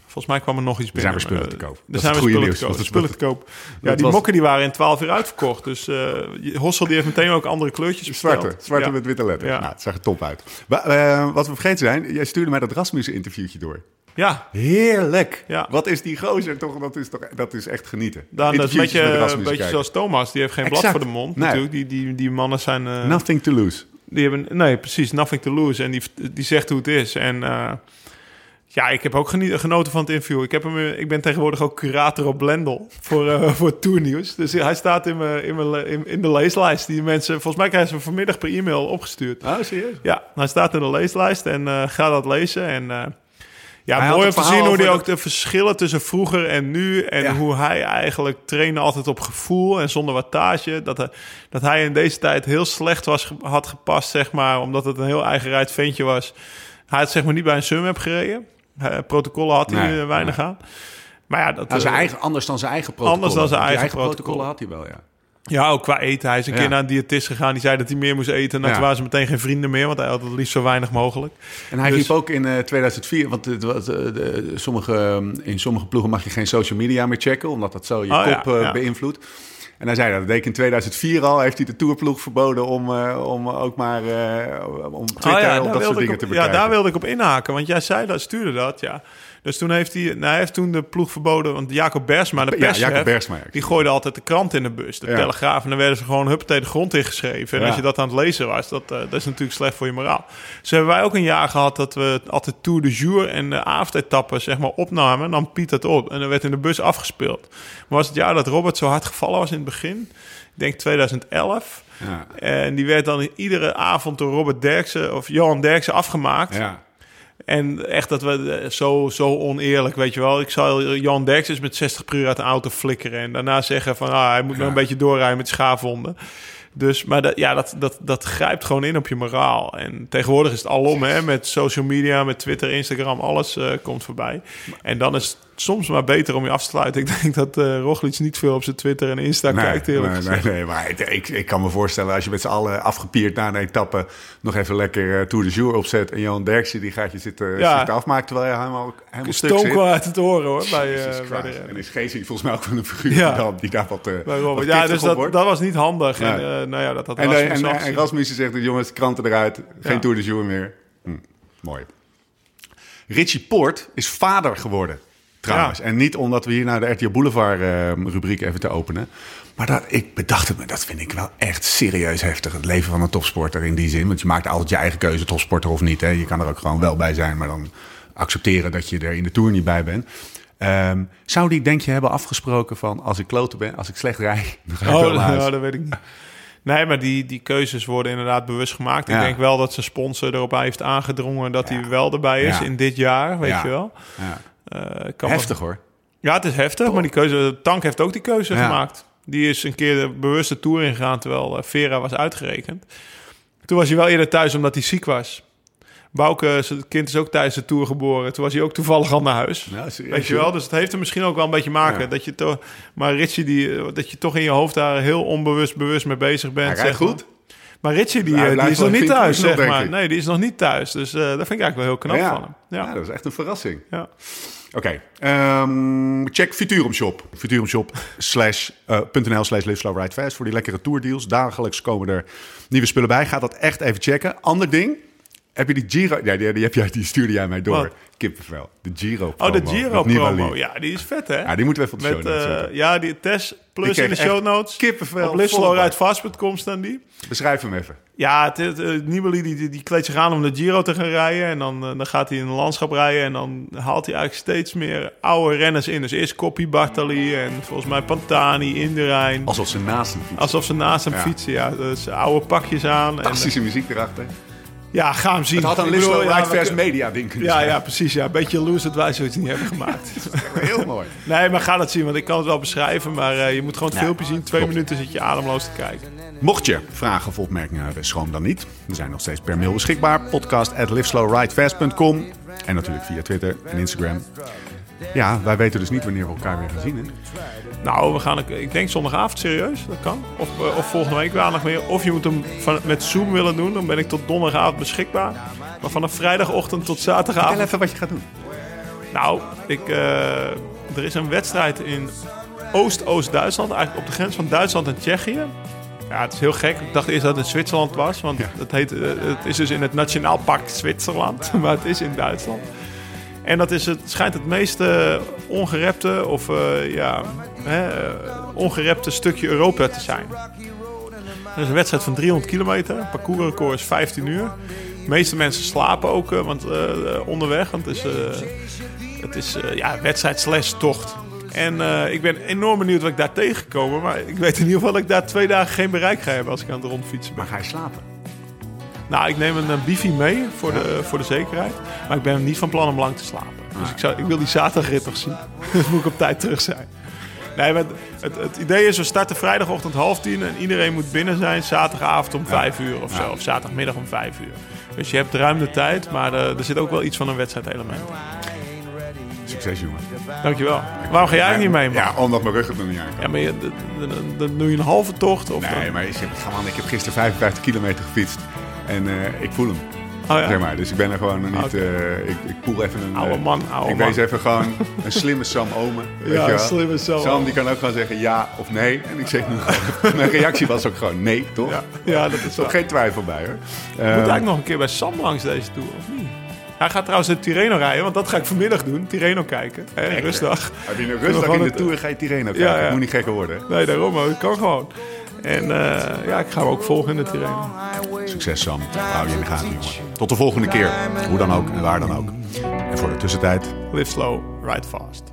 Volgens mij kwam er nog iets Er zijn binnen. weer spullen te eh, koop. Er Dat is zijn weer goede spullen te nieuws. koop. Dat is Spullen te koop. Ja, die was- mokken die waren in 12 uur uitverkocht. Dus eh, Hossel die heeft meteen ook andere kleurtjes besteld. Zwarte, zwarte Ja. met witte letters. Ja. Nou, het zag er top uit. Maar, wat we vergeten zijn, jij stuurde mij dat Rasmussen-interviewtje door. Ja, Heerlijk. Ja. Wat is die gozer toch? Dat is, toch, dat is echt genieten. dan, dat is een beetje, een Rasmussen beetje zoals Thomas. Die heeft geen blad voor de mond Nee. natuurlijk. Die, die, die mannen zijn... eh, Nothing to lose. Die hebben, nee, precies, nothing to lose. En die, die zegt hoe het is. En eh, ja, ik heb ook genoten van het interview. Ik, heb hem, eh, ik ben tegenwoordig ook curator op Blendel voor, eh voor Tournieuws. Dus hij staat in, mijn, in, mijn, in, in de leeslijst. Die mensen, volgens mij krijgen ze hem vanmiddag per e-mail opgestuurd. Oh, serieus? Ja, hij staat in de leeslijst en eh ga dat lezen. En eh, ja, Hij mooi om te zien hoe hij ook de verschillen tussen vroeger en nu... en Ja. hoe hij eigenlijk trainde altijd op gevoel en zonder wattage. Dat hij, dat hij in deze tijd heel slecht was, had gepast, zeg maar... omdat het een heel eigenrijd ventje was. Hij had zeg maar niet bij een Sunweb gereden. Hij- protocollen had hij Nee, eh, weinig aan. Maar ja, dat, Nou, zijn eh, eigen, anders dan zijn eigen protocol. Anders dan zijn eigen protocollen protocol. had hij wel, ja. Ja, ook qua eten. Hij is een Ja. keer naar een diëtist gegaan. Die zei dat hij meer moest eten. En Ja. toen waren ze meteen geen vrienden meer. Want hij had het liefst zo weinig mogelijk. En hij Dus- riep ook in eh, 2004, want het, was, eh, de, sommige, eh, in sommige ploegen mag je geen social media meer checken, omdat dat zo je Oh, kop ja, eh, beïnvloedt. En hij zei dat, dat deed ik in 2004 al, heeft hij de tourploeg verboden om, eh, om ook maar eh, om Twitter Oh of daar dat soort dingen te op, ja, bekijken. daar wilde ik op inhaken. Want jij zei dat, stuurde dat, ja. Dus toen heeft hij, nou, hij heeft toen de ploeg verboden. Want Jacob Bersma, de Ja, perschef, Jacob Bergsma, ja. die gooide altijd de krant in de bus. De Ja. Telegraaf. En dan werden ze gewoon huppatee de grond ingeschreven. En Ja. als je dat aan het lezen was, dat, eh, dat is natuurlijk slecht voor je moraal. Dus hebben wij ook een jaar gehad dat we altijd Tour de Jour en de avondetappen zeg maar opnamen. En dan Piet dat op. En dan werd in de bus afgespeeld. Maar was het jaar dat Robert zo hard gevallen was in het begin? Ik denk 2011. Ja. En die werd dan iedere avond door Robert Derksen of Johan Derksen afgemaakt. Ja. En echt dat we eh, zo, zo oneerlijk, weet je wel. Ik zou Johan Derksen is met 60 per uur uit de auto flikkeren. En daarna zeggen van, ah, hij moet nog een beetje doorrijden met schaafwonden. Dus, maar dat, ja, dat, dat, dat grijpt gewoon in op je moraal. En tegenwoordig is het alom, hè, met social media, met Twitter, Instagram, alles eh, komt voorbij. En dan is het soms maar beter om je af te sluiten. Ik denk dat Roglic niet veel op zijn Twitter en Insta Nee, kijkt, eerlijk nee, gezegd. nee, nee, maar ik, ik kan me voorstellen als je met z'n allen afgepierd na een etappe nog even lekker eh, Tour de Jour opzet en Johan Derksen die gaat je zitten, Ja. zitten afmaken terwijl je helemaal, helemaal stuk zit. uit het oren, hoor, bij, Jesus bij de Christ. En is Geesing volgens mij ook wel een figuur Ja. die, dan, die daar wat, Robert. Ja, dus dat, wordt. dat was niet handig. Ja. En, eh, nou ja, dat had En, en. Rasmussen zegt, jongens, kranten eruit. Geen. Tour de Jour meer. Hm, mooi. Richie Poort is vader geworden, trouwens. Ja. En niet omdat we hier naar de RTL Boulevard eh, rubriek even te openen. Maar dat, ik bedacht het me, dat vind ik wel echt serieus heftig. Het leven van een topsporter in die zin. Want je maakt altijd je eigen keuze, topsporter of niet. Hè. Je kan er ook gewoon wel bij zijn, maar dan accepteren dat je er in de Tour niet bij bent. Ehm, zou die, denk je, hebben afgesproken van als ik kloten ben, als ik slecht rijd, dan ga ik Oh, wel nou, dat weet ik niet. Nee, maar die, die keuzes worden inderdaad bewust gemaakt. Ik denk wel dat zijn sponsor erop heeft aangedrongen dat hij wel erbij is Ja. in dit jaar, weet je wel. Eh, kan Heftig hoor. Ja, het is heftig, maar die keuze, Tank heeft ook die keuze Ja. gemaakt. Die is een keer de bewuste tour ingegaan terwijl eh, Vera was uitgerekend. Toen was hij wel eerder thuis omdat hij ziek was. Bouke, zijn kind is ook tijdens de tour geboren. Toen was hij ook toevallig al naar huis. Weet je wel, dus het heeft er misschien ook wel een beetje maken. Ja. Dat je toch, maar Ritchie, die, eh, dat je toch in je hoofd daar heel onbewust bewust mee bezig bent. Hij zeg maar. goed. Maar Ritchie, die, die is nog niet thuis, zeg maar. Nee, die is nog niet thuis. Dus eh, dat vind ik eigenlijk wel heel knap ja. van hem. Ja. Ja, dat is echt een verrassing. Ja. Oké, ehm, check Futurum Shop. Futurum Shop slash, eh, voor die lekkere tourdeals. Dagelijks komen er nieuwe spullen bij. Ga dat echt even checken. Ander ding. Heb je die Giro... Ja, die, die, heb jij, die stuurde jij mij door. Wat? Kippenvel. De Giro Oh, promo de met Giro promo. Ja, die is vet, hè? Ja, die moeten we even op de Met, show notes eh, ja, die test plus in de show notes. kippenvel, Op liveslowridefast.com staan die. Beschrijf hem even. Ja, het, het, eh, Nibali die, die, die kleedt zich aan om de Giro te gaan rijden. En dan, eh, dan gaat hij in een landschap rijden. En dan haalt hij eigenlijk steeds meer oude renners in. Dus eerst Coppi Bartali en volgens mij Pantani, Inderijn. Alsof ze naast hem fietsen. Alsof ze naast hem Ja. fietsen, ja. Dus oude pakjes aan. En, Fantastische muziek erachter. Ja, ga hem zien. Het had een Slow ja, Media ding kunnen Ja, zijn. ja, precies. Ja. Een beetje loose dat wij zoiets niet hebben gemaakt. Heel mooi. nee, maar ga dat zien, want ik kan het wel beschrijven. Maar eh, je moet gewoon het Ja, filmpje zien. Twee klopt. minuten zit je ademloos te kijken. Mocht je vragen of opmerkingen hebben, schroom dan niet. We zijn nog steeds per mail beschikbaar. Podcast at En natuurlijk via Twitter en Instagram. Ja, wij weten dus niet wanneer we elkaar weer gaan zien. Hè? Nou, we gaan, ik denk zondagavond serieus, dat kan. Of, eh, of volgende week nog weer. Of je moet hem van, met Zoom willen doen, dan ben ik tot donderdagavond beschikbaar. Maar vanaf vrijdagochtend tot zaterdagavond. Vertel even wat je gaat doen. Nou, ik, eh, er is een wedstrijd in Oost-Oost-Duitsland, eigenlijk op de grens van Duitsland en Tsjechië. Ja, het is heel gek. Ik dacht eerst dat het in Zwitserland was, want het, heet, eh, het is dus in het Nationaal Park Zwitserland, maar het is in Duitsland. En dat is het, schijnt het meest uh, ongerepte of uh, ja, hè, ongerepte stukje Europa te zijn. Er is een wedstrijd van 300 kilometer. Parcoursrecord is 15 uur. De meeste mensen slapen ook want, onderweg, want het is, het is ja, wedstrijd slash tocht. En uh, ik ben enorm benieuwd wat ik daar tegenkom. Maar ik weet in ieder geval dat ik daar twee dagen geen bereik ga hebben als ik aan het rondfietsen ben. Maar ga je slapen? Nou, ik neem een, bifi mee voor, de, voor de zekerheid. Maar ik ben niet van plan om lang te slapen. Dus ik, zou, ik wil die zaterdagrit toch zien. dus moet ik op tijd terug zijn. Nee, het, het, het, idee is, we starten vrijdagochtend half tien en iedereen moet binnen zijn zaterdagavond om vijf uur of zo. Of zaterdagmiddag om vijf uur. Dus je hebt ruim de tijd, maar er, er zit ook wel iets van een wedstrijdelement. Succes, jongen. Dankjewel. Waarom ga jij niet mee, man? Ja, omdat mijn rug het nog niet aan Ja, maar je, dan doe je een halve tocht? Of nee, dan? maar ik man, ik heb gisteren 55 kilometer gefietst. En uh, ik voel hem. Oh, ja. zeg maar. Dus ik ben er gewoon nog niet... Uh, ik, ik poel even een... Oude man, oude Ik man. wees even gewoon een slimme Sam Omen. Weet ja, je wel? slimme Sam. Sam die kan ook gewoon zeggen ja of nee. En ik zeg nu gewoon... Mijn reactie was ook gewoon nee, toch? Ja, ja dat is ook geen twijfel bij, hoor. Ik moet eigenlijk nog een keer bij Sam langs deze tour, of niet? Hij gaat trouwens de Tirreno rijden, want dat ga ik vanmiddag doen. Tirreno kijken. Hè, Nee, rustdag. Heb je een rustdag in de Tour ga je Tirreno kijken. Ja, ja. Het moet niet gekker worden. Nee, daarom. Het kan gewoon. En uh, ja, ik ga hem ook volgen in de Tirreno. Succes Sam. Hou je in de gaten, jongen. Tot de volgende keer. Hoe dan ook en waar dan ook. En voor de tussentijd... Live slow, ride fast.